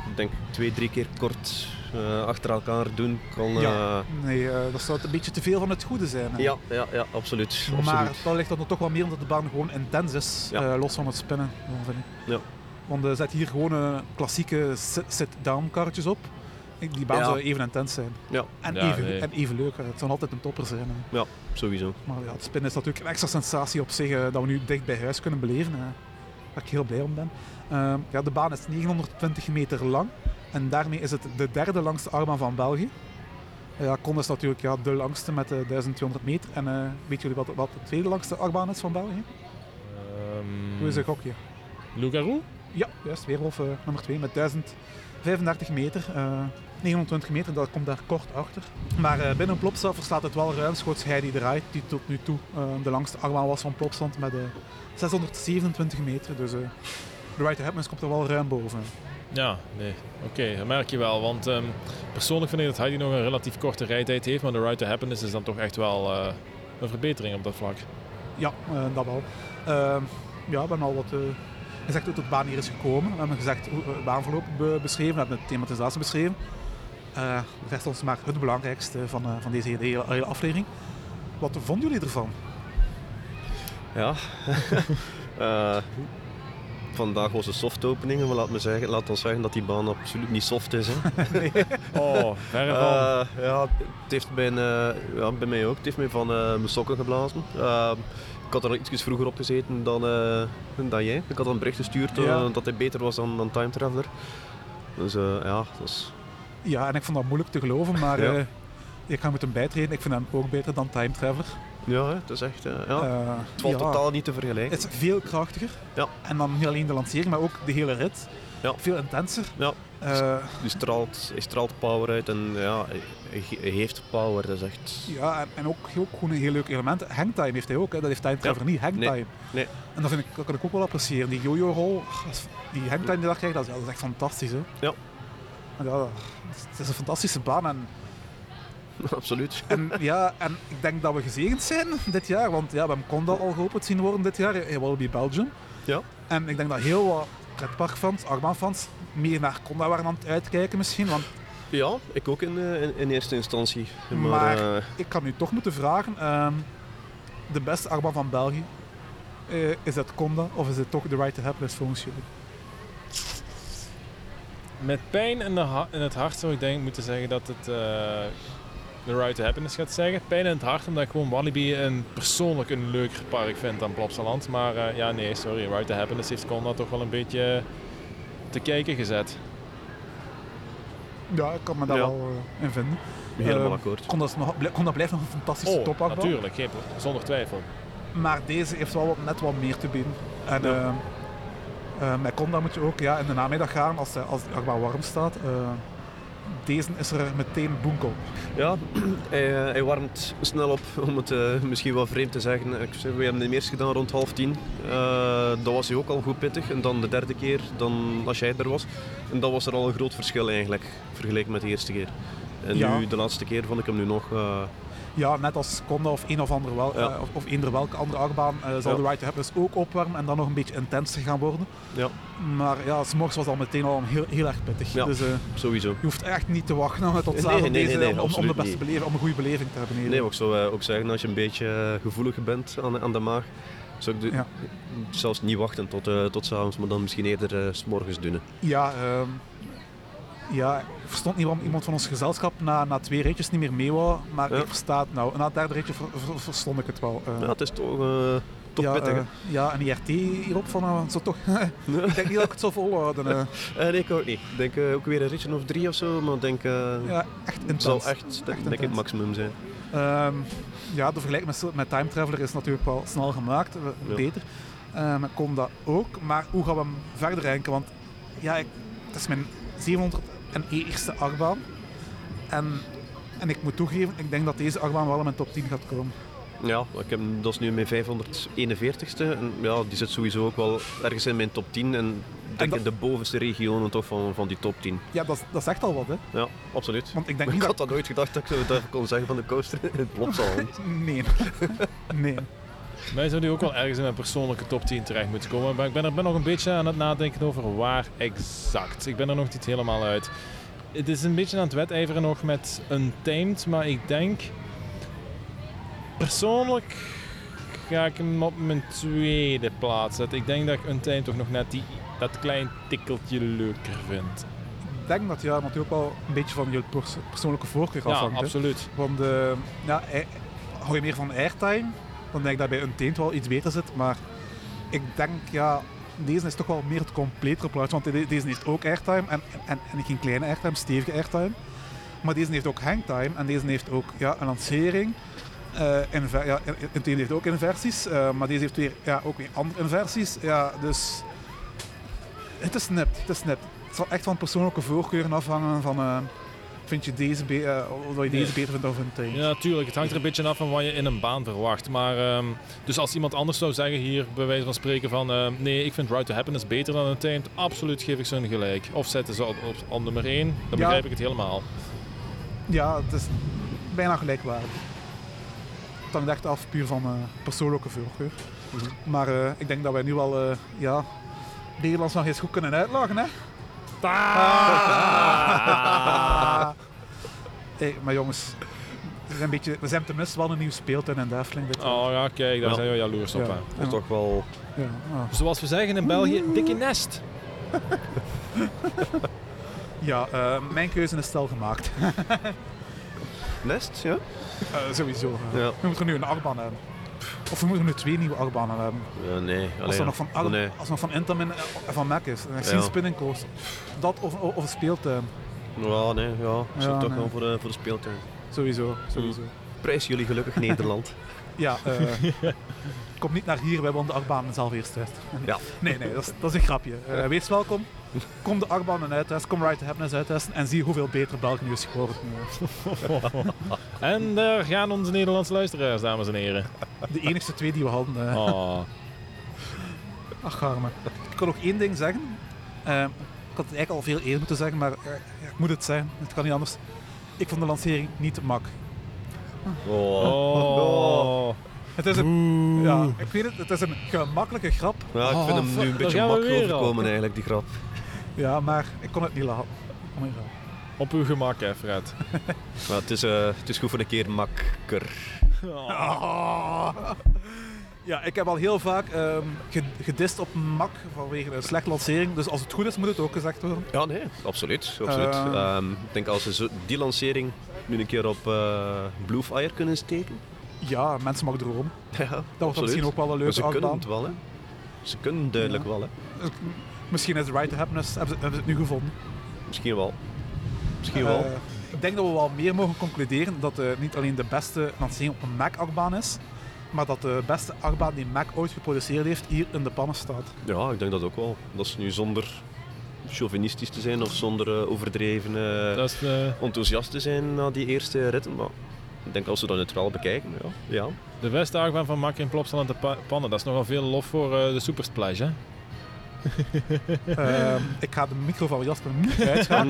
ik denk twee, drie keer kort uh, achter elkaar doen kan. Ja, uh, nee, uh, dat zou een beetje te veel van het goede zijn. Hè. Ja, ja, ja absoluut. Maar absoluut. dat ligt dan toch wel meer omdat de baan gewoon intens is, ja. los van het spinnen. Ja. Want er zet hier gewoon klassieke sit-down karretjes op. Die baan ja. zou even intens zijn. Ja. En, Ja, even, nee. en even leuk. Het zou altijd een topper zijn. Hè. Ja, sowieso. Maar ja, het spinnen is natuurlijk een extra sensatie op zich dat we nu dicht bij huis kunnen beleven. Hè. Waar ik heel blij om ben. Ehm, ja, de baan is 920 meter lang. En daarmee is het de derde langste achtbaan van België. Ja, is natuurlijk ja, de langste met uh, 1200 meter. En uh, weet jullie wat, wat de tweede langste achtbaan is van België? Um, Doe eens een gokje. Lougarou? Ja, juist. Weerwolf uh, nummer 2 met 1035 meter. 920 meter, dat komt daar kort achter. Maar binnen Plopsa verslaat het wel ruimschoots Heidi Ride, die tot nu toe de langste achtbaan was van Plopsland met 627 meter. Dus de to Happiness komt er wel ruim boven. Ja, nee. Oké, dat merk je wel. Want um, persoonlijk vind ik dat Heidi nog een relatief korte rijtijd heeft. Maar de Ride to Happiness is dan toch echt wel uh, een verbetering op dat vlak. Ja, uh, dat wel. Uh, ja, we hebben al wat gezegd hoe de baan hier is gekomen. We hebben gezegd hoe het baanverloop be beschreven. We hebben de thematisatie beschreven. Uh, rest ons maar het belangrijkste van, van deze hele, hele aflevering. Wat vonden jullie ervan? Ja. vandaag was een soft opening, maar laat, me zeggen, laat ons zeggen dat die baan absoluut niet soft is. Hè. nee. Oh, verre. Uh, ja, het heeft bij, uh, ja, bij mij ook. Het heeft mij van uh, mijn sokken geblazen. ik had er iets vroeger op gezeten dan, dan jij. Ik had een bericht gestuurd Ja. dat hij beter was dan, dan Time Traveler. Dus ja, dat is... Ja, en ik vond dat moeilijk te geloven, maar Ja. ik ga met hem bijtreden. Ik vind hem ook beter dan Time Traveler. Ja, het is echt... ja. Uh, het valt ja. totaal niet te vergelijken. Het is veel krachtiger. Ja. En dan niet alleen de lancering, maar ook de hele rit. Ja. Veel intenser. Ja. Uh, Die straalt, hij straalt power uit en ja, hij, hij heeft power. Dat is echt... ja, en, en ook, ook gewoon een heel leuk element. Hangtime heeft hij ook, hè. dat heeft Time Traveler niet. Hangtime. Nee. nee. En dat, vind ik, dat kan ik ook wel appreciëren. Die yo-yo-rol, die hangtime die dat krijgt, dat is, dat is echt fantastisch. Hè. Ja. En ja, het is een fantastische baan. En, Absoluut. en, ja, en ik denk dat we gezegend zijn dit jaar, want ja, we hebben Conda al geopend zien worden dit jaar, in Wallaby Belgium. Ja. En ik denk dat heel wat pretparkfans, achtbaanfans, meer naar Conda waren aan het uitkijken misschien. Want Ja, ik ook in, eh, in, in eerste instantie. Maar, Maar- eh, ik kan u toch moeten vragen, ehm, de beste achtbaan van België, eh, is dat Conda of is het toch de Right to Happiness volgens jullie? Met pijn in, de ha- in het hart zou ik denk moeten zeggen dat het The Ride to Happiness gaat zeggen. Pijn in het hart omdat ik gewoon Walibi een, persoonlijk een leuker park vind dan Plopsaland. Maar eh, ja, nee, sorry. Ride to Happiness heeft Conda toch wel een beetje te kijken gezet. Ja, ik kan me daar Ja. wel eh, in vinden. helemaal Ehm, akkoord. Conda, is nog, bl- Conda blijft nog een fantastische Oh, natuurlijk. Geen, zonder twijfel. Maar deze heeft wel wat, net wat meer te bieden. En Ja. ehm, eh, met Conda moet je ook ja, in de namiddag gaan als, de- als de achtbaan warm staat. Deze is er meteen boenkel. Ja, hij, eh, hij warmt snel op, om het eh, misschien wel vreemd te zeggen. We hebben hem eerst gedaan rond half tien. Eh dat was hij ook al goed pittig. En dan de derde keer, dan, als jij er was. En dat was er al een groot verschil eigenlijk, vergeleken met de eerste keer. En Ja. nu, de laatste keer, vond ik hem nu nog... Ja, net als Conda of een of andere wel, Ja. eh, of, of eender welke andere achtbaan eh, zal Ja. de Right to Happiness ook opwarmen en dan nog een beetje intenser gaan worden. ja, Maar ja, s'morgens was al meteen al heel, heel erg pittig. Ja. Dus eh, sowieso. je hoeft echt niet te wachten tot Nee, s'avonds nee, nee, deze nee, om, om de beste beleving, om een goede beleving te hebben. hier. Nee, ik zou ook zeggen, als je een beetje gevoelig bent aan, aan de maag, zou ik de- Ja. zelfs niet wachten tot, eh tot s'avonds, maar dan misschien eerder s s'morgens doen. Ja, ehm, ja, ik verstond niet waarom iemand van ons gezelschap na, na twee ritjes niet meer mee wou. Maar Ja. ik versta het nou. Na het derde ritje ver- ver- verstond ik het wel. eh. Ja, het is toch, eh toch ja, pittig. eh, ja, en die RT hierop van, uh, zo toch, ik denk niet dat ik het zo volhouden. nee, ik ook niet. Ik denk ook weer een ritje of drie of zo, maar ik denk... ja, echt Het intens. zal echt, denk ik, het maximum zijn. Ehm, ja, de vergelijking met, met Time Traveler is natuurlijk wel snel gemaakt, Ja. beter. Ehm ik kon dat ook, maar hoe gaan we hem verder ranken? Want ja, ik, het is mijn 701ste achtbaan. En, en ik moet toegeven, ik denk dat deze achtbaan wel in mijn top 10 gaat komen. Ja, ik heb, dat is nu mijn 541ste. En ja, die zit sowieso ook wel ergens in mijn top 10. En ik denk dat- in de bovenste regionen toch van, van die top 10. Ja, dat, is- dat zegt al wat, hè. Ja, absoluut. Want ik denk niet ik had dat nooit gedacht dat ik zo dat kon zeggen van de coaster in het Plopsal. Nee. nee. Wij zouden ook wel ergens in een persoonlijke top 10 terecht moeten komen. Maar ik ben er ben nog een beetje aan het nadenken over waar exact. Ik ben er nog niet helemaal uit. Het is een beetje aan het wedijveren nog met Untamed, maar ik denk... Persoonlijk ga ik hem op mijn tweede plaats zetten. Ik denk dat ik Untamed toch nog net die, dat klein tikkeltje leuker vind. Ik denk dat ja, natuurlijk wel een beetje van je pers- persoonlijke voorkeur Ja, afhangt. hè. absoluut. Want eh, ja, hou je meer van airtime, dan denk ik dat bij Untamed wel iets beter zit. Maar ik denk, ja, deze is toch wel meer het completere plaatje. Want de- deze heeft ook airtime en, en, en geen kleine airtime, stevige airtime. Maar deze heeft ook hangtime en deze heeft ook ja, een lancering. Eh inver- ja, heeft ook inversies, eh, maar deze heeft weer, ja, ook weer andere inversies. Ja, dus het is nipt, het is nipt. Het zal echt van persoonlijke voorkeuren afhangen van... eh, Vind je deze, be- eh, of je deze beter vindt dan Untamed? Ja, tuurlijk. Het hangt er een beetje af van wat je in een baan verwacht. Maar ehm, dus als iemand anders zou zeggen hier, bij wijze van spreken van ehm, nee, ik vind Ride to Happiness beter dan Untamed, absoluut geef ik ze een gelijk. Of zetten ze op, op, op nummer 1, dan Ja. begrijp ik het helemaal. Ja, het is bijna gelijkwaardig. Het hangt echt af puur van eh, persoonlijke voorkeur. Maar eh, ik denk dat wij nu wel eh, ja, Nederlands nog eens goed kunnen uitlachen. Hè? Ah. Hey, maar jongens, we zijn, een beetje, we zijn tenminste wel een nieuw speeltuin in de Efteling. dit. Oh ja, kijk, daar Ja. zijn we jaloers op. Ja. Hè. Dat is toch wel... Ja, ah. Zoals we zeggen in België, dikke nest. ja eh, mijn keuze is stel gemaakt. Nest, ja? Eh, sowieso. Ja. We moeten er nu een achtbaan hebben. Of we moeten nu twee nieuwe achtbanen hebben. Ja, nee. Als er nog van. Ar- nee. als er nog van Intamin en van Mac is. En ik zie Ja. een spinning coaster. Dat of, of een speeltuin. Ja, nee, ja. Ik Ja, toch nee. wel voor de, voor de speeltuin. Sowieso, sowieso. Prijs jullie gelukkig Nederland. Ja, eh kom niet naar hier, wij wonen de achtbanen zelf eerst uit. Ja. Nee, nee, dat is, dat is een grapje. Eh, wees welkom. Kom de achtbanen uittesten, kom Ride to Happiness uittesten en zie hoeveel beter België nu is geworden. En daar gaan onze Nederlandse luisteraars, dames en heren. De enigste twee die we hadden. Oh. Ach, arme. Ik kan nog één ding zeggen. Eh, ik had het eigenlijk al veel eerder moeten zeggen, maar eh, ik moet het zijn. Het kan niet anders. Ik vond de lancering niet mak. Oh. Oh. Het is een, ja, ik weet het, het is een gemakkelijke grap. Ja, ik vind Oh, hem fuck, nu een beetje makkelijk overkomen eigenlijk, die grap. Ja, maar ik kon het niet laten. Oh my god. Op uw gemak, hè, Fred. Maar het is, eh, het is goed voor een keer makker. Ah. Ja, ik heb al heel vaak ehm, ge- gedist op Mac vanwege een slechte lancering. Dus als het goed is, moet het ook gezegd worden. Ja, nee, absoluut. absoluut. Eh. Ehm, ik denk als ze die lancering nu een keer op eh Bluefire kunnen steken. Ja, mensen mag dromen. Ja, Dat wordt absoluut. misschien ook wel een leuke ze kunnen het wel, hè. Ze kunnen duidelijk Ja. wel, hè. Misschien is Right to Happiness, hebben ze, hebben ze het nu gevonden. Misschien wel. Misschien wel. Eh, ik denk dat we wel meer mogen concluderen dat het niet alleen de beste lancering op een Mac-achtbaan is, maar dat de beste achtbaan die Mac ooit geproduceerd heeft hier in de pannen staat. Ja, ik denk dat ook wel. Dat is nu zonder chauvinistisch te zijn of zonder eh, overdreven eh, enthousiast te zijn na die eerste ritten. Maar ik denk als we dat neutraal bekijken, ja. ja. de beste achtbaan van Mak in Plopsal en de pa- pannen. Dat is nogal veel lof voor eh, de Super Splash, hè? Ehm, ik ga de micro van Jasper niet uitgaan.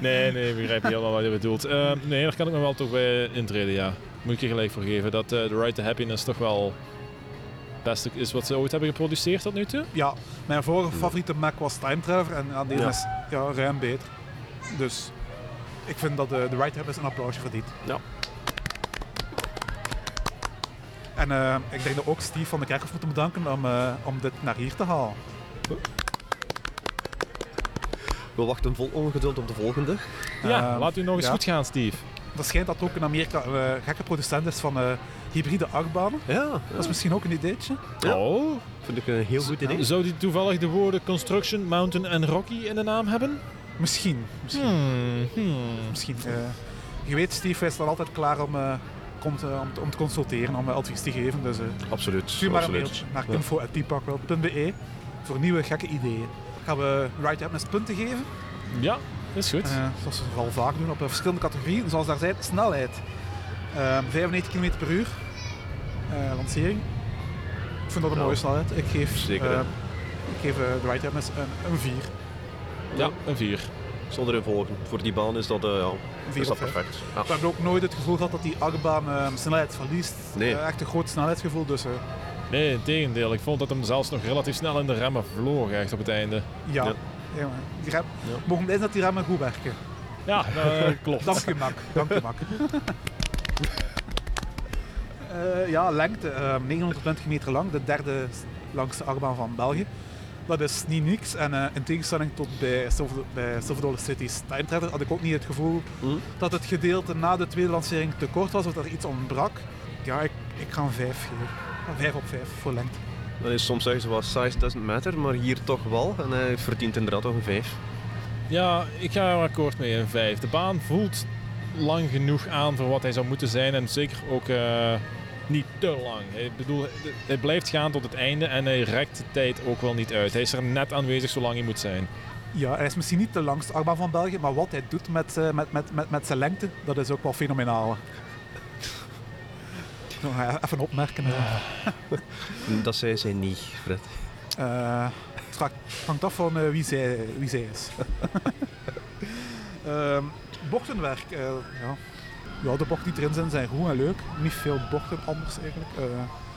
Nee, nee, ik begrijp helemaal wat je bedoelt. Eh, nee, daar kan ik me wel toch bij intreden, ja. Moet ik je gelijk voor geven. Dat eh The Right to Happiness toch wel beste is wat ze ooit hebben geproduceerd tot nu toe. Ja, mijn vorige favoriete Mac was Time Traveler en aan deze Ja. is ja, ruim beter. Dus ik vind dat de, de Right Happiness een applausje verdient. Ja. En eh, ik denk dat ook Steve van de Kerkhof moeten bedanken om, eh, om dit naar hier te halen. We wachten vol ongeduld op de volgende. Ja, Ehm, laat u nog eens ja. goed gaan, Steve. Dat schijnt dat ook in Amerika een eh, gekke producent is van eh, hybride achtbanen. Ja, Dat is misschien ook een ideetje. Ja. Oh, vind ik een heel goed idee. zou die toevallig de woorden Construction, Mountain en Rocky in de naam hebben? Misschien. Misschien. Hmm, hmm. misschien eh, je weet, Steve is dan altijd klaar om, komt, om, te, om te consulteren, om advies te geven. Dus eh, Absoluut. stuur maar een mailtje naar Ja. info.piepakworld.be voor nieuwe gekke ideeën. Gaan we Right Happiness punten geven? Ja, is goed. Eh, zoals we wel vaak doen op eh, verschillende categorieën. Zoals daar zei, snelheid. Eh, 95 km per uur. Eh, lancering. Ik vind dat een Ja. mooie snelheid. Ik geef, Zeker, eh, ik geef eh, de Right Happiness een, een 4. ja, een 4. Zonder in volgen. Voor die baan is dat, eh, ja, Vier is dat perfect. Ja. We hebben ook nooit het gevoel gehad dat die achtbaan eh, snelheid verliest. Nee. Eh, echt een groot snelheidsgevoel. Dus eh, Nee, in tegendeel. Ik vond dat hem zelfs nog relatief snel in de remmen vloog echt op het einde. ja. Ja. Ja. maar die rem, Ja. Mogen blij zijn dat die remmen goed werken. Ja, dat klopt. Dank u, Mak. Dank Mak. Eh, ja, lengte. eh, 920 meter lang. De derde langste achtbaan van België. Dat is niet niks. En eh, in tegenstelling tot bij, Silver, bij Silver City's Time had ik ook niet het gevoel Hm? dat het gedeelte na de tweede lancering te kort was of dat er iets ontbrak. Ja, ik, ik ga een 5 geven. Een 5 op 5 voor lengte. Dan is soms zeggen ze wel size doesn't matter, maar hier toch wel. En hij verdient inderdaad toch een 5. Ja, ik ga er akkoord mee, een 5. De baan voelt lang genoeg aan voor wat hij zou moeten zijn. En zeker ook eh, niet te lang. Ik bedoel, hij blijft gaan tot het einde en hij rekt de tijd ook wel niet uit. Hij is er net aanwezig zolang hij moet zijn. Ja, hij is misschien niet de langste achtbaan van België, maar wat hij doet met, eh, met, met, met, met zijn lengte, dat is ook wel fenomenaal. Nog Even opmerken. eh. Dat zei zij niet, Fred. Eh, het hangt af van eh, wie, zij, wie zij is. Ehm, bochtenwerk. ja. ja, de bochten die erin zijn zijn goed en leuk. Niet veel bochten anders eigenlijk.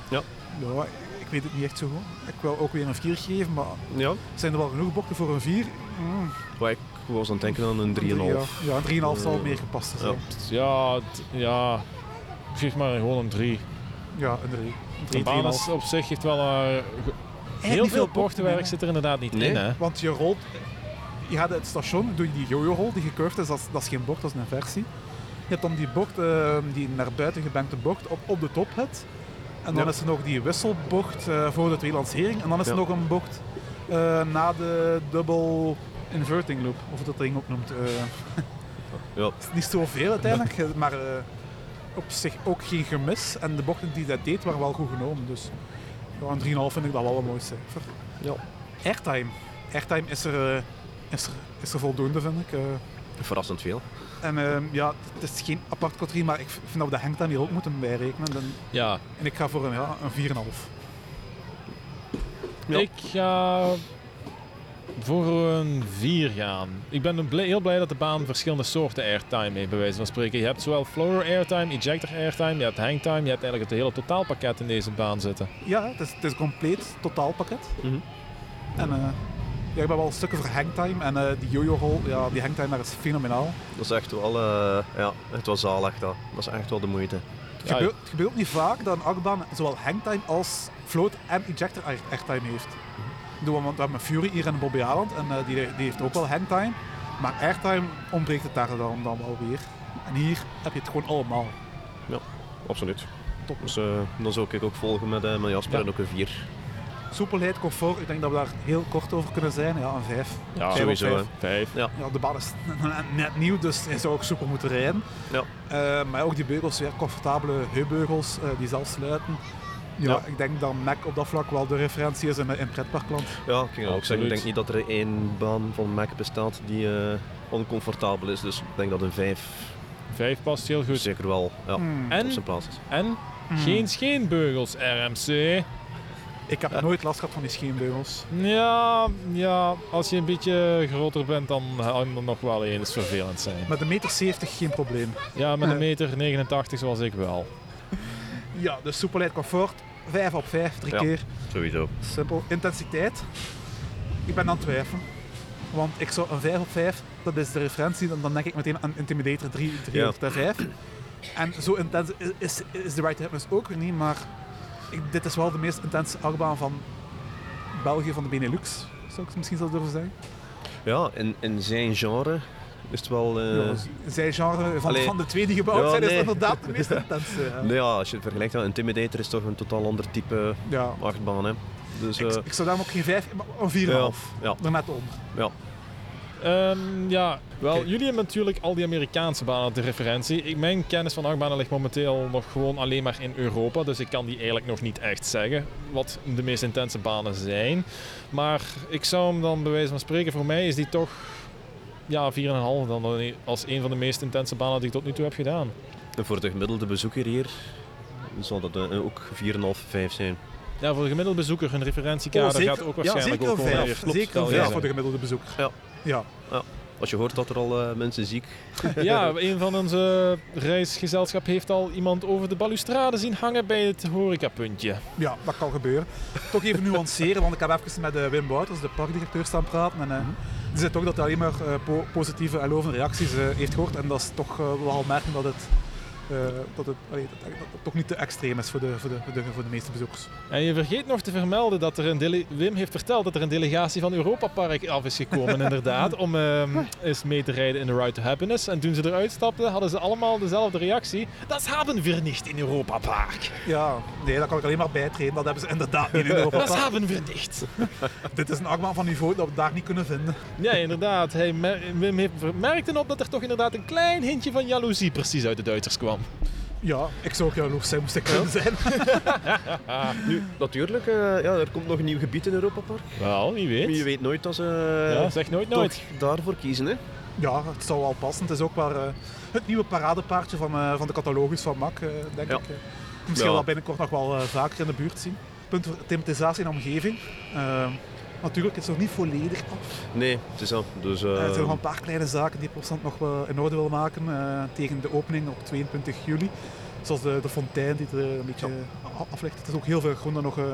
Ja. ja, ik weet het niet echt zo goed. Ik wil ook weer een 4 geven, maar Ja, zijn er wel genoeg bochten voor een 4? Mm, ik was aan het denken aan een 3,5. Ja, een 3,5 zal meer gepast zijn. ja. Ja. Geef maar gewoon een 3. ja een 3. Een De 3, baan is 3,5. op zich heeft wel... eh, heel veel bochten, bochtenwerk zit er inderdaad niet Nee. in, hè? Want je rolt, je gaat het station, doe je die yo-yo-rol die gecurved is, dat is, dat is geen bocht, dat is een versie. Je hebt dan die bocht, eh, die naar buiten gebankte bocht op, op de top hebt. En dan Ja. is er nog die wisselbocht eh, voor de tweede lancering. En dan is er Ja. nog een bocht eh, na de double inverting loop, of dat ding ook noemt. eh. Ja. Het is niet zoveel uiteindelijk, maar eh, op zich ook geen gemis. En de bochten die dat deed waren wel goed genomen. Dus ja, een 3,5 vind ik dat wel een mooi cijfer. Ja. Airtime. Airtime is er, eh, is er, is er voldoende, vind ik. eh. Verrassend veel. en ehm, ja, het is geen apart categorie, maar ik vind dat we de hangtime hier ook moeten bijrekenen. Dan- Ja, en ik ga voor een, ja, een 4,5. Ja. ik ga voor een 4 gaan. Ik ben heel blij dat de baan verschillende soorten airtime heeft, bij wijze van spreken. Je hebt zowel floor airtime, ejector airtime, je hebt hangtime, je hebt eigenlijk het hele totaalpakket in deze baan zitten. Ja, het is, het is een compleet totaalpakket. Mhm. En eh, ja, ik ben wel stukken voor hangtime. En eh, die yo-yo-roll, ja, die hangtime daar is fenomenaal. Dat is echt wel, eh, ja, het was zalig dat. Dat is echt wel de moeite. Het, Ja, gebeurt, het gebeurt niet vaak dat een achtbaan zowel hangtime als float en ejector air- airtime heeft. Ik bedoel, Want we hebben Fury hier in Bobby Aland en eh, die, die heeft ook wel hangtime. Maar airtime ontbreekt het daar dan, dan wel weer. En hier heb je het gewoon allemaal. Absoluut. Top. Dus eh, dan zou ik ook volgen met, eh, met Jasper Ja. en ook een 4. Soepelheid, comfort, ik denk dat we daar heel kort over kunnen zijn. Ja, een 5. Ja, Vijf Sowieso. op hè. Vijf. Ja, de baan is net nieuw, dus hij zou ook soepel moeten rijden. Ja. Maar ook die beugels, weer comfortabele heupbeugels die zelf sluiten. Ja, Ja. ik denk dat Mac op dat vlak wel de referentie is in, in pretparkland. Ja, ik ging ook zeggen, ik denk niet dat er één baan van Mac bestaat die eh, oncomfortabel is. Dus ik denk dat een 5 Vijf past heel goed. zeker wel ja, Hmm. En, op zijn plaats is. en geen scheenbeugels, RMC. Ik heb nooit last gehad van die scheenbeugels. Ja, ja, als je een beetje groter bent, dan kan er nog wel eens vervelend zijn. Met een meter 70 geen probleem. Ja, met een meter 89 zoals ik wel. Ja, dus soepelheid, comfort, 5 op 5, drie Ja. keer. Sowieso. Simpel. Intensiteit, ik ben aan het twijfelen. Want ik zou een 5 op 5, dat is de referentie, dan, dan denk ik meteen aan Intimidator 3, 3 Ja. of 5. En zo intens is, is, is de Right Hypnus ook weer niet, maar ik, dit is wel de meest intense achtbaan van België, van de Benelux, zou ik misschien zo durven zeggen. Ja, in, in zijn genre is het wel... eh, Ja, zij genre van, Allee. van de twee die gebouwd Ja, zijn, is nee. inderdaad de meest intense. ja. ja, als je het vergelijkt, ja, Intimidator is toch een totaal ander type Ja. achtbaan. Hè. Dus Ik, eh, ik zou daarom ook geen 5, maar een 4,5. ja, Er net onder. Ehm, ja, wel, jullie hebben natuurlijk al die Amerikaanse banen de referentie. Ik, mijn kennis van achtbanen ligt momenteel nog gewoon alleen maar in Europa, dus ik kan die eigenlijk nog niet echt zeggen wat de meest intense banen zijn. Maar ik zou hem dan bij wijze van spreken, voor mij is die toch ja, 4,5 dan als een van de meest intense banen die ik tot nu toe heb gedaan. en voor de gemiddelde bezoeker hier zal dat eh, ook 4,5, 5 zijn. Ja, voor de gemiddelde bezoeker een referentiekader gaat ook waarschijnlijk Oh, ja, ook zeker wel een weer 5. klopt Zeker een wel 5 zijn. voor de gemiddelde bezoeker. Ja. Ja. Als je hoort dat er al eh, mensen ziek... Ja, een van onze reisgezelschap heeft al iemand over de balustrade zien hangen bij het horecapuntje. Ja, dat kan gebeuren. Toch even nuanceren, want ik heb even met eh, Wim Bouters, de parkdirecteur, staan praten. En eh, die zei toch dat hij alleen maar po- positieve en lovende reacties eh, heeft gehoord. En dat is toch eh, wel opmerkelijk dat het, dat, het, allee, dat, dat toch niet te extreem is voor de, voor de, voor de, voor de meeste bezoekers. En je vergeet nog te vermelden dat er een dele- Wim heeft verteld dat er een delegatie van Europa Park af is gekomen, inderdaad, om ehm, eens mee te rijden in de Ride to Happiness. En toen ze eruit stapten, hadden ze allemaal dezelfde reactie. Dat hebben we niet in Europa Park. Ja, nee, daar kan ik alleen maar bijtreden. Dat hebben ze inderdaad niet in Europa. Dat Park. hebben we niet. Dit is een achtbaan van niveau dat we daar niet kunnen vinden. Ja, inderdaad. Hij mer- Wim heeft merkte op dat er toch inderdaad een klein hintje van jaloezie precies uit de Duitsers kwam. Ja, ik zou ook jaloers zijn, moest ik kunnen zijn. Nu, natuurlijk, eh, ja, er komt nog een nieuw gebied in Europa Park. Wel, wie weet. Je weet nooit dat ze Ja, eh, zeg nooit toch nooit. daarvoor kiezen. Hè? Ja, het zou wel passen. Het is ook wel eh, het nieuwe paradepaardje van, eh, van de catalogus van MAC, eh, denk Ja. ik. eh. Misschien Ja. wel binnenkort nog wel vaker in de buurt zien. Punt voor thematisatie en omgeving. Eh, natuurlijk, het is nog niet volledig af. Nee, het is dat. Dus, eh, Eh, er zijn nog een paar kleine zaken die Plopsland nog wel in orde wil maken eh, tegen de opening op 22 juli. Zoals de, de fontein die er een beetje a- aflegt. Het is ook heel veel groen dat nog eh,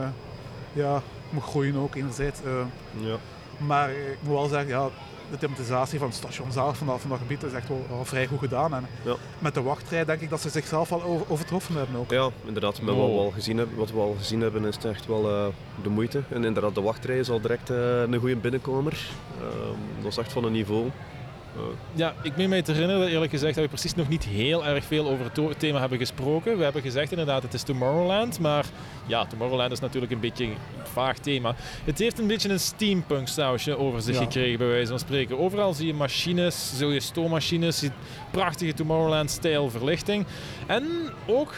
ja, moet groeien ook enerzijds. eh. ja. maar eh, ik moet wel zeggen, ja, de thematisatie van het station zelf, van dat, van dat gebied, is echt wel, wel vrij goed gedaan. En Ja. met de wachtrij denk ik dat ze zichzelf al over, overtroffen hebben ook. ja, inderdaad. Met wat, Oh. we al gezien hebben, wat we al gezien hebben is het echt wel eh, de moeite. En inderdaad, de wachtrij is al direct eh, een goede binnenkomer. Ehm, dat is echt van een niveau. Ja, ik meen mij te herinneren, eerlijk gezegd, dat we precies nog niet heel erg veel over het thema hebben gesproken. We hebben gezegd inderdaad, het is Tomorrowland, maar ja, Tomorrowland is natuurlijk een beetje een vaag thema. Het heeft een beetje een steampunk sausje over zich Ja. gekregen, bij wijze van spreken. Overal zie je machines, zie je stoommachines, zie prachtige Tomorrowland-stijl verlichting. En ook,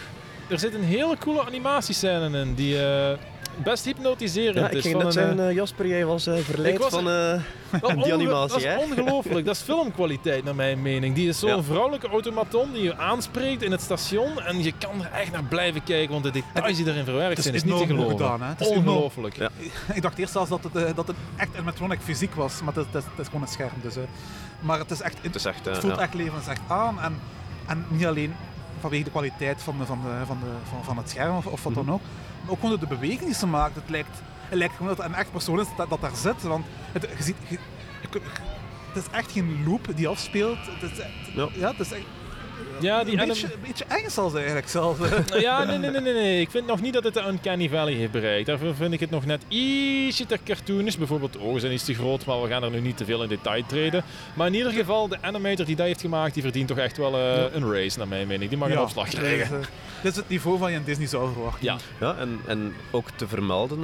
er zit een hele coole animatiescène in, die... eh, best hypnotiserend Ja, ik is. ging van net een, zeggen, eh, Jasper, jij was eh, verleid was- van eh, die animatie, Dat is ongelooflijk. Dat is filmkwaliteit naar mijn mening. Die is zo'n Ja. vrouwelijke automaton die je aanspreekt in het station en je kan er echt naar blijven kijken, want de details die erin verwerkt Het is zijn, is niet te geloven. gedaan, hè. Het is Ongelooflijk. Ja. Ik dacht eerst zelfs dat het, dat het echt animatronic fysiek was, maar het, is- het, is, het is gewoon een scherm. Dus, eh. maar het is echt, Het is echt... Het voelt ja. echt levensecht aan. En, en niet alleen vanwege de kwaliteit van, de, van, de, van, de, van, van het scherm of, of wat dan ook. Maar ook gewoon de beweging die ze maakt. Het lijkt, het lijkt gewoon dat het een echt persoon is dat, dat daar zit. Want het, je ziet, je- je kunt- het is echt geen loop die afspeelt. Het is, Ja. ja, het is echt Ja, die een, beetje, een beetje eng zelfs eigenlijk. Zelfs. eh. Ja, nee, nee, nee, nee, nee. Ik vind nog niet dat het de Uncanny Valley heeft bereikt. Daarvoor vind ik het nog net ietsje te cartoonisch. Bijvoorbeeld de ogen zijn iets te groot, maar we gaan er nu niet te veel in detail treden. Maar in ieder geval, de animator die dat heeft gemaakt, die verdient toch echt wel eh, een race, naar mijn mening. Die mag een Ja, opslag krijgen. Dit is, het niveau van je in Disney zou verwachten. Ja, Ja, en, en ook te vermelden, eh,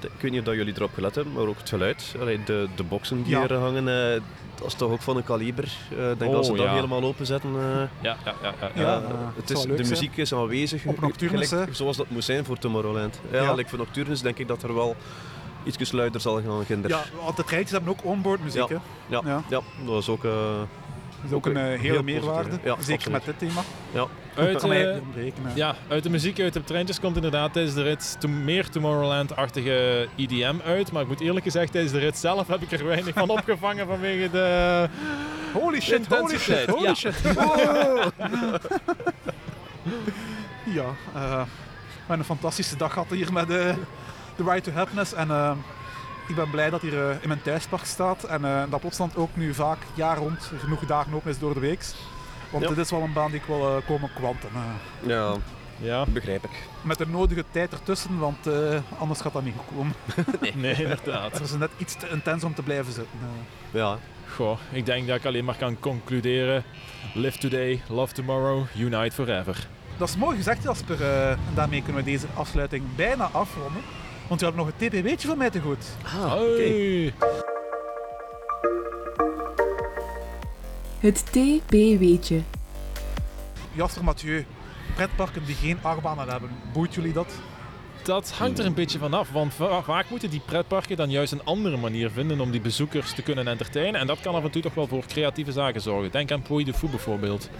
de- ik weet niet of dat jullie erop gelet hebben, maar ook het geluid. Allee, de, de boxen die Ja. er hangen, eh, dat is toch ook van een kaliber. Eh, denk Oh, dat ze dat ja. helemaal openzetten. eh ja, ja, ja. ja, ja. Ja, eh, eh, het is, de zijn. muziek is aanwezig, Op Nocturnus, gelijk zoals dat moet zijn voor Tomorrowland. Ja, Ja. like voor Nocturnus denk ik dat er wel iets luider zal gaan ginder. Ja, want de treintjes hebben ook onboard muziek. Ja. Hè? Ja, Ja. ja. dat is ook... Dat is ook een eh, hele heel meerwaarde. Ja, Zeker absoluut. met dit thema. ja. Uit, hè. ja, uit de muziek uit de treintjes komt inderdaad tijdens de rit to- meer Tomorrowland-achtige EDM uit. Maar ik moet eerlijk gezegd, tijdens de rit zelf heb ik er weinig van opgevangen vanwege de... Holy shit, holy shit, holy ja. shit. Wow. ja, eh, we hebben een fantastische dag gehad hier met de Ride to Happiness. En eh, ik ben blij dat hier eh, in mijn thuispark staat. En eh, dat Plopsland ook nu vaak jaar rond genoeg dagen open is door de week. Want Ja. dit is wel een baan die ik wil eh, komen kwanten. eh. ja, Ja, begrijp ik. met de nodige tijd ertussen, want eh, anders gaat dat niet goed komen. nee, inderdaad. Het is net iets te intens om te blijven zitten. Ja, Goh, ik denk dat ik alleen maar kan concluderen. Live today, love tomorrow, unite forever. Dat is mooi gezegd, Jasper. eh, en daarmee kunnen we deze afsluiting bijna afronden. Want we hebben nog een TPW'tje van mij te goed. ah, oké. Hey. Het TP-weetje. Jasper Mathieu, pretparken die geen achtbanen hebben, boeit jullie dat? Dat hangt er een beetje vanaf, want va- vaak moeten die pretparken dan juist een andere manier vinden om die bezoekers te kunnen entertainen. En dat kan af en toe toch wel voor creatieve zaken zorgen. Denk aan Puy de Fou bijvoorbeeld.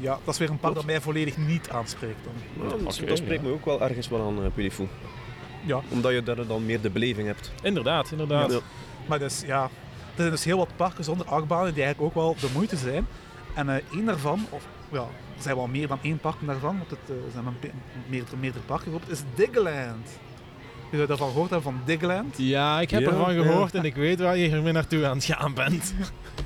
Ja. dat is weer een park dat mij volledig niet aanspreekt. Dan. Ja, dat, spreekt ja. me ook wel ergens wel aan, uh, Puy Ja, Omdat je daar dan meer de beleving hebt. Inderdaad, inderdaad. Ja. maar dus, ja, er zijn dus heel wat parken zonder achtbanen die eigenlijk ook wel de moeite zijn. En eh, één daarvan, of ja, er zijn wel meer dan één park daarvan, want het eh, zijn een meerdere, meerdere parken erop, is Diggeland. Jullie daarvan gehoord hebben van Diggeland? Ja, ik heb Ja, ervan gehoord en ik weet waar je hiermee naartoe aan het gaan bent.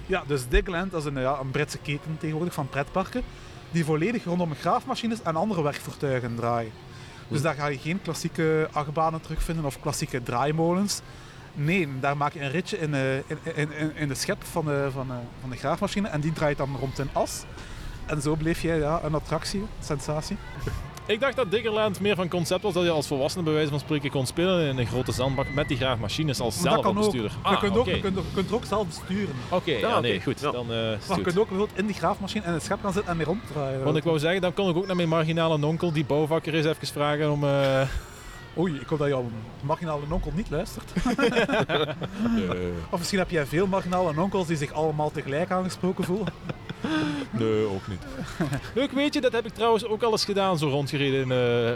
Ja, dus Diggeland dat is een, ja, een Britse keten tegenwoordig van pretparken die volledig rondom graafmachines en andere werkvoertuigen draaien. Dus daar ga je geen klassieke achtbanen terugvinden of klassieke draaimolens. Nee, daar maak je een ritje in, eh, in, in, in, de schep van de, van, de, van de graafmachine en die draait dan rond in as. En zo bleef jij ja, een attractie, sensatie. Ik dacht dat Diggerland meer van concept was dat je als volwassene bij wijze van spreken kon spelen in een grote zandbak met die graafmachines als Maar zelf ook. je, Ah, kunt ook, je, kunt, je kunt er ook zelf besturen. Oké, ja, Ja, nee, goed. Ja. Dan eh, het Maar je kunt ook bijvoorbeeld in die graafmachine en het schep gaan zitten en mee ronddraaien. Want ik wou zeggen, dan kon ik ook naar mijn marginale onkel, die bouwvakker is, even vragen om... eh, Oei, ik hoop dat jouw marginale onkel niet luistert. Of misschien heb jij veel marginale onkels die zich allemaal tegelijk aangesproken voelen. Nee, ook niet. Leuk weet je, dat heb ik trouwens ook al eens gedaan, zo rondgereden in, eh,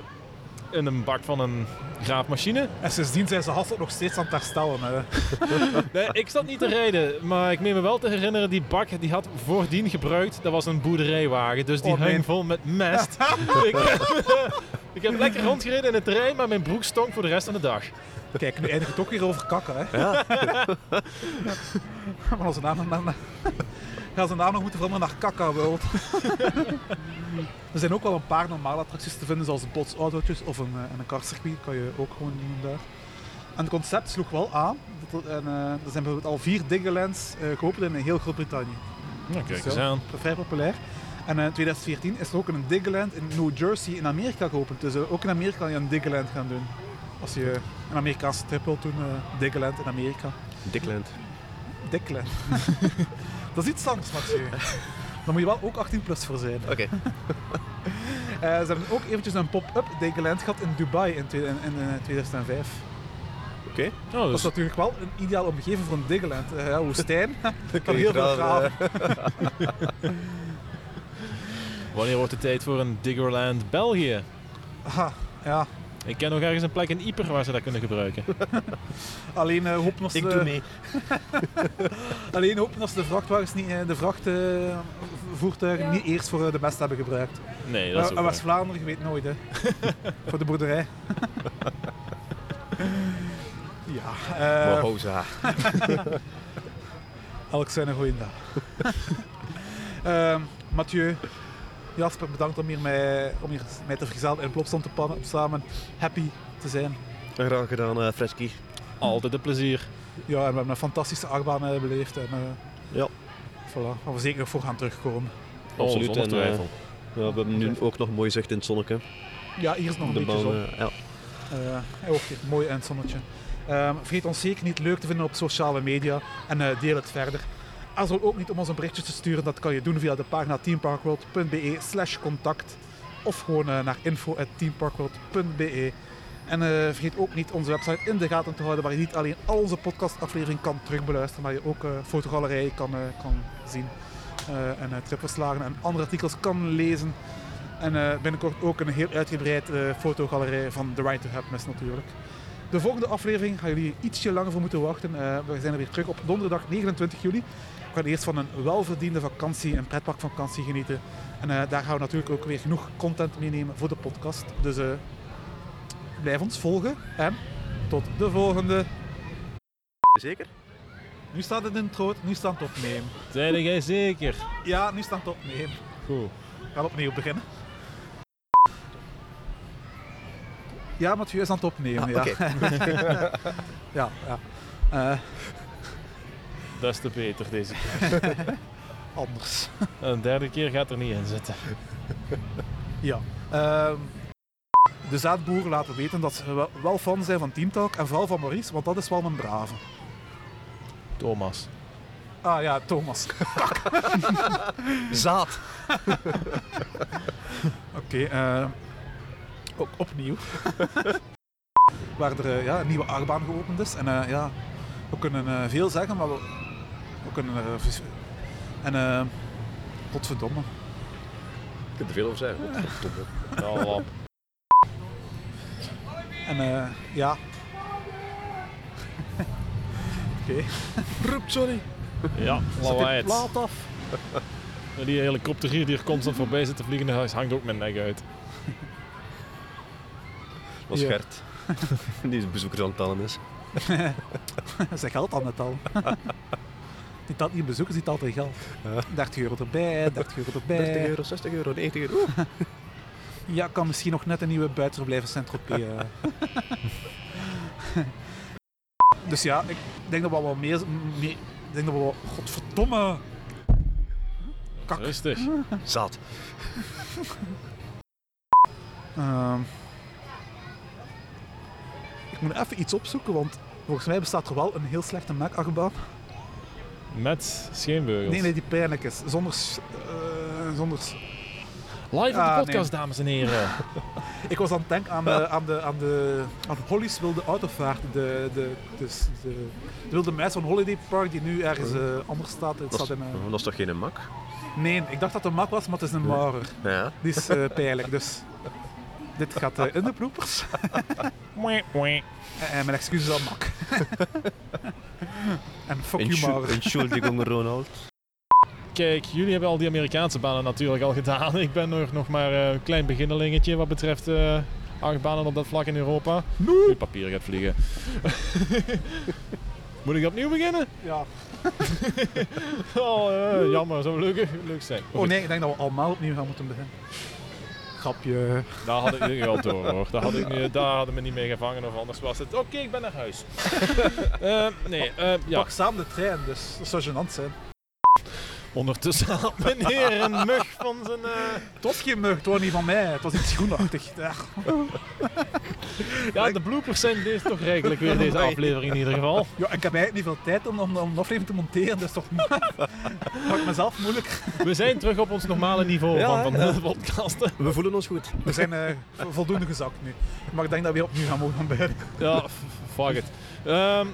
in een bak van een graafmachine. En sindsdien zijn ze Hasselt nog steeds aan het herstellen. Hè. Nee, ik zat niet te rijden, maar ik meen me wel te herinneren, die bak die had voordien gebruikt, dat was een boerderijwagen, dus die Oh, nee. hing vol met mest. ik, heb, ik heb lekker rondgereden in het terrein, maar mijn broek stonk voor de rest van de dag. Kijk, nu eindigt het ook weer over kakken. Hè. Ja. Maar naam, naam- gaan ze naam nog moeten veranderen naar Kaka World. er zijn ook wel een paar normale attracties te vinden, zoals botsautootjes of een, eh, en een kartcircuit. kan je ook gewoon doen daar. En het concept sloeg wel aan. Dat er- En, eh, er zijn bijvoorbeeld al vier Diggerlands eh geopend in heel Groot-Brittannië. Nou, kijk Zo. eens aan. vrij populair. En eh, in 2014 is er ook een Diggerland in New Jersey in Amerika geopend. Dus eh, ook in Amerika kan je een Diggerland gaan doen. Als je een Amerikaanse trip wilt doen, eh Diggerland in Amerika. Dickland. Dickland. dat is iets anders, Mathieu. Daar moet je wel ook 18 plus voor zijn. Oké. ze hebben ook eventjes een pop-up Diggerland gehad in Dubai in, in, in, eh, 2005. Oké. Oh, Dat dus is natuurlijk wel een ideaal omgeving voor een Diggerland. Eh, ja, woestijn, kan heel veel graven, eh, wanneer wordt het tijd voor een Diggerland België? Aha, ja. Ik ken nog ergens een plek in Ieper waar ze dat kunnen gebruiken. Alleen uh, hopen als Ik de, doe mee. Alleen hopen als de vrachtwagens niet, eh, de vrachtvoertuigen niet eerst voor eh, de mest hebben gebruikt. Nee, dat is Uh, ook. West-Vlaanderen, je weet nooit hè. voor de boerderij. ja, eh, Mohoza. elk zijn een goeie dag. Ehm, Mathieu, Jasper, bedankt om, hier mij, om hier mij te vergezellen in Plopstand te pannen, om samen happy te zijn. Graag gedaan, eh Fresky. Altijd een plezier. Ja, en we hebben een fantastische achtbaan eh, beleefd. En, eh, Ja. Voilà, waar we zeker nog voor gaan terugkomen. Absoluut. zonder en, twijfel. Ja, we hebben nu ook nog mooi zicht in het zonnetje. Ja, hier is nog een De beetje baan, zon. eh, ja. Hij ook hier, mooi in het zonnetje. Ehm, vergeet ons zeker niet leuk te vinden op sociale media en eh, deel het verder. Aarzel ook niet om ons een berichtje te sturen, dat kan je doen via de pagina teamparkworld.be slash contact of gewoon eh, naar info.teamparkworld.be En eh, vergeet ook niet onze website in de gaten te houden waar je niet alleen al onze podcastafleveringen kan terugbeluisteren, maar je ook eh fotogalerijen kan, kan zien en tripverslagen en andere artikels kan lezen. En binnenkort ook een heel uitgebreid fotogalerij van The Right to Happiness natuurlijk. De volgende aflevering gaan jullie ietsje langer voor moeten wachten. We zijn er weer terug op donderdag 29 juli. Eerst van een welverdiende vakantie, een pretparkvakantie genieten. En eh, daar gaan we natuurlijk ook weer genoeg content meenemen voor de podcast. Dus eh, blijf ons volgen en tot de volgende. Zeker? Nu staat het in het rood, nu staat het opnemen. Zijn jij zeker? Ja, nu staat het opnemen. Goed. We gaan opnieuw beginnen. Ja, Mathieu is aan het opnemen. Ah, ja. oké. ja, ja. Eh, Des te beter deze keer. anders. Een derde keer gaat er niet in zitten. Ja. Ehm, de zaadboeren laten weten dat ze wel- fan zijn van Teamtalk en vooral van Maurice, want dat is wel een brave. Thomas. Ah ja, Thomas. Zaad. Oké, eh, ook opnieuw. Waar er eh, ja, een nieuwe achtbaan geopend is. En eh, ja, we kunnen eh, veel zeggen, maar we, we kunnen er... eh, vis- en eh godverdomme. Je kunt er veel over zeggen. Ja. En eh, ja. Oké. Roep, sorry. Ja, lawaai het. plaat af. Die helikopter hier die er constant voorbij zit te vliegen, daar hangt ook mijn nek uit. Dat was Ja. Gert. Die is bezoekers aan het tellen is. Zijn geld aan het al. Die telt niet bezoekers, die telt er geld. 30 euro erbij, 30 euro erbij. 30 euro, 60 euro, 90 euro. Ja, kan misschien nog net een nieuwe in Saint-Tropez. eh. dus ja, ik denk dat we wel meer... meer ik denk dat we wel... Godverdomme! Kak. Rustig. Zaad. Ehm, ik moet even iets opzoeken, want volgens mij bestaat er wel een heel slechte Mac-achtbaan. Met scheenbeugels. Nee, nee, die pijnlijk is. Zonder... eh, zonder Live op Ah, de podcast, dames en heren. Ik was aan het denken aan, de, aan, de, aan, de, aan Holly's Wilde Autovaart. De, de, dus de, de wilde meis van Holiday Park die nu ergens eh, anders staat. Het Dat staat in, eh, dat is toch geen mak? Nee, ik dacht dat het een mak was, maar het is een marer. Ja. Die is eh pijnlijk, dus... Dit gaat eh, in de. En, en mijn excuses aan Mak. en fuck you, Entschu- marer. Entschuldigung, Ronald. Kijk, jullie hebben al die Amerikaanse banen natuurlijk al gedaan. Ik ben nog, nog maar eh, een klein beginnelingetje wat betreft eh achtbanen op dat vlak in Europa. Nu papier gaat vliegen. Moet ik opnieuw beginnen? Ja. Oh, eh, jammer. Zou leuk, leuk zijn. Oh nee, ik denk dat we allemaal opnieuw gaan moeten beginnen. Grapje. Daar had ik niet wel door hoor. Daar, had ik niet, daar hadden me niet mee gevangen of anders was het. Oké, ik ben naar huis. Eh, nee, eh, ja. Pak samen de trein, dus dat zou gênant zijn. Ondertussen had meneer een mug van zijn. eh, Het was geen mug, het was niet van mij. Het was iets groenachtig. Ja. Ja, de bloopers zijn deze toch rijkelijk weer deze aflevering in ieder geval. Ja, ik heb eigenlijk niet veel tijd om, om, om een aflevering te monteren, dus toch maakt mezelf moeilijk. We zijn terug op ons normale niveau Ja, van, van ja. de podcasten. We voelen ons goed. We zijn eh, vo- voldoende gezakt nu. Maar ik denk dat we opnieuw gaan mogen ontbijten. Ja, f- fuck it. Ehm,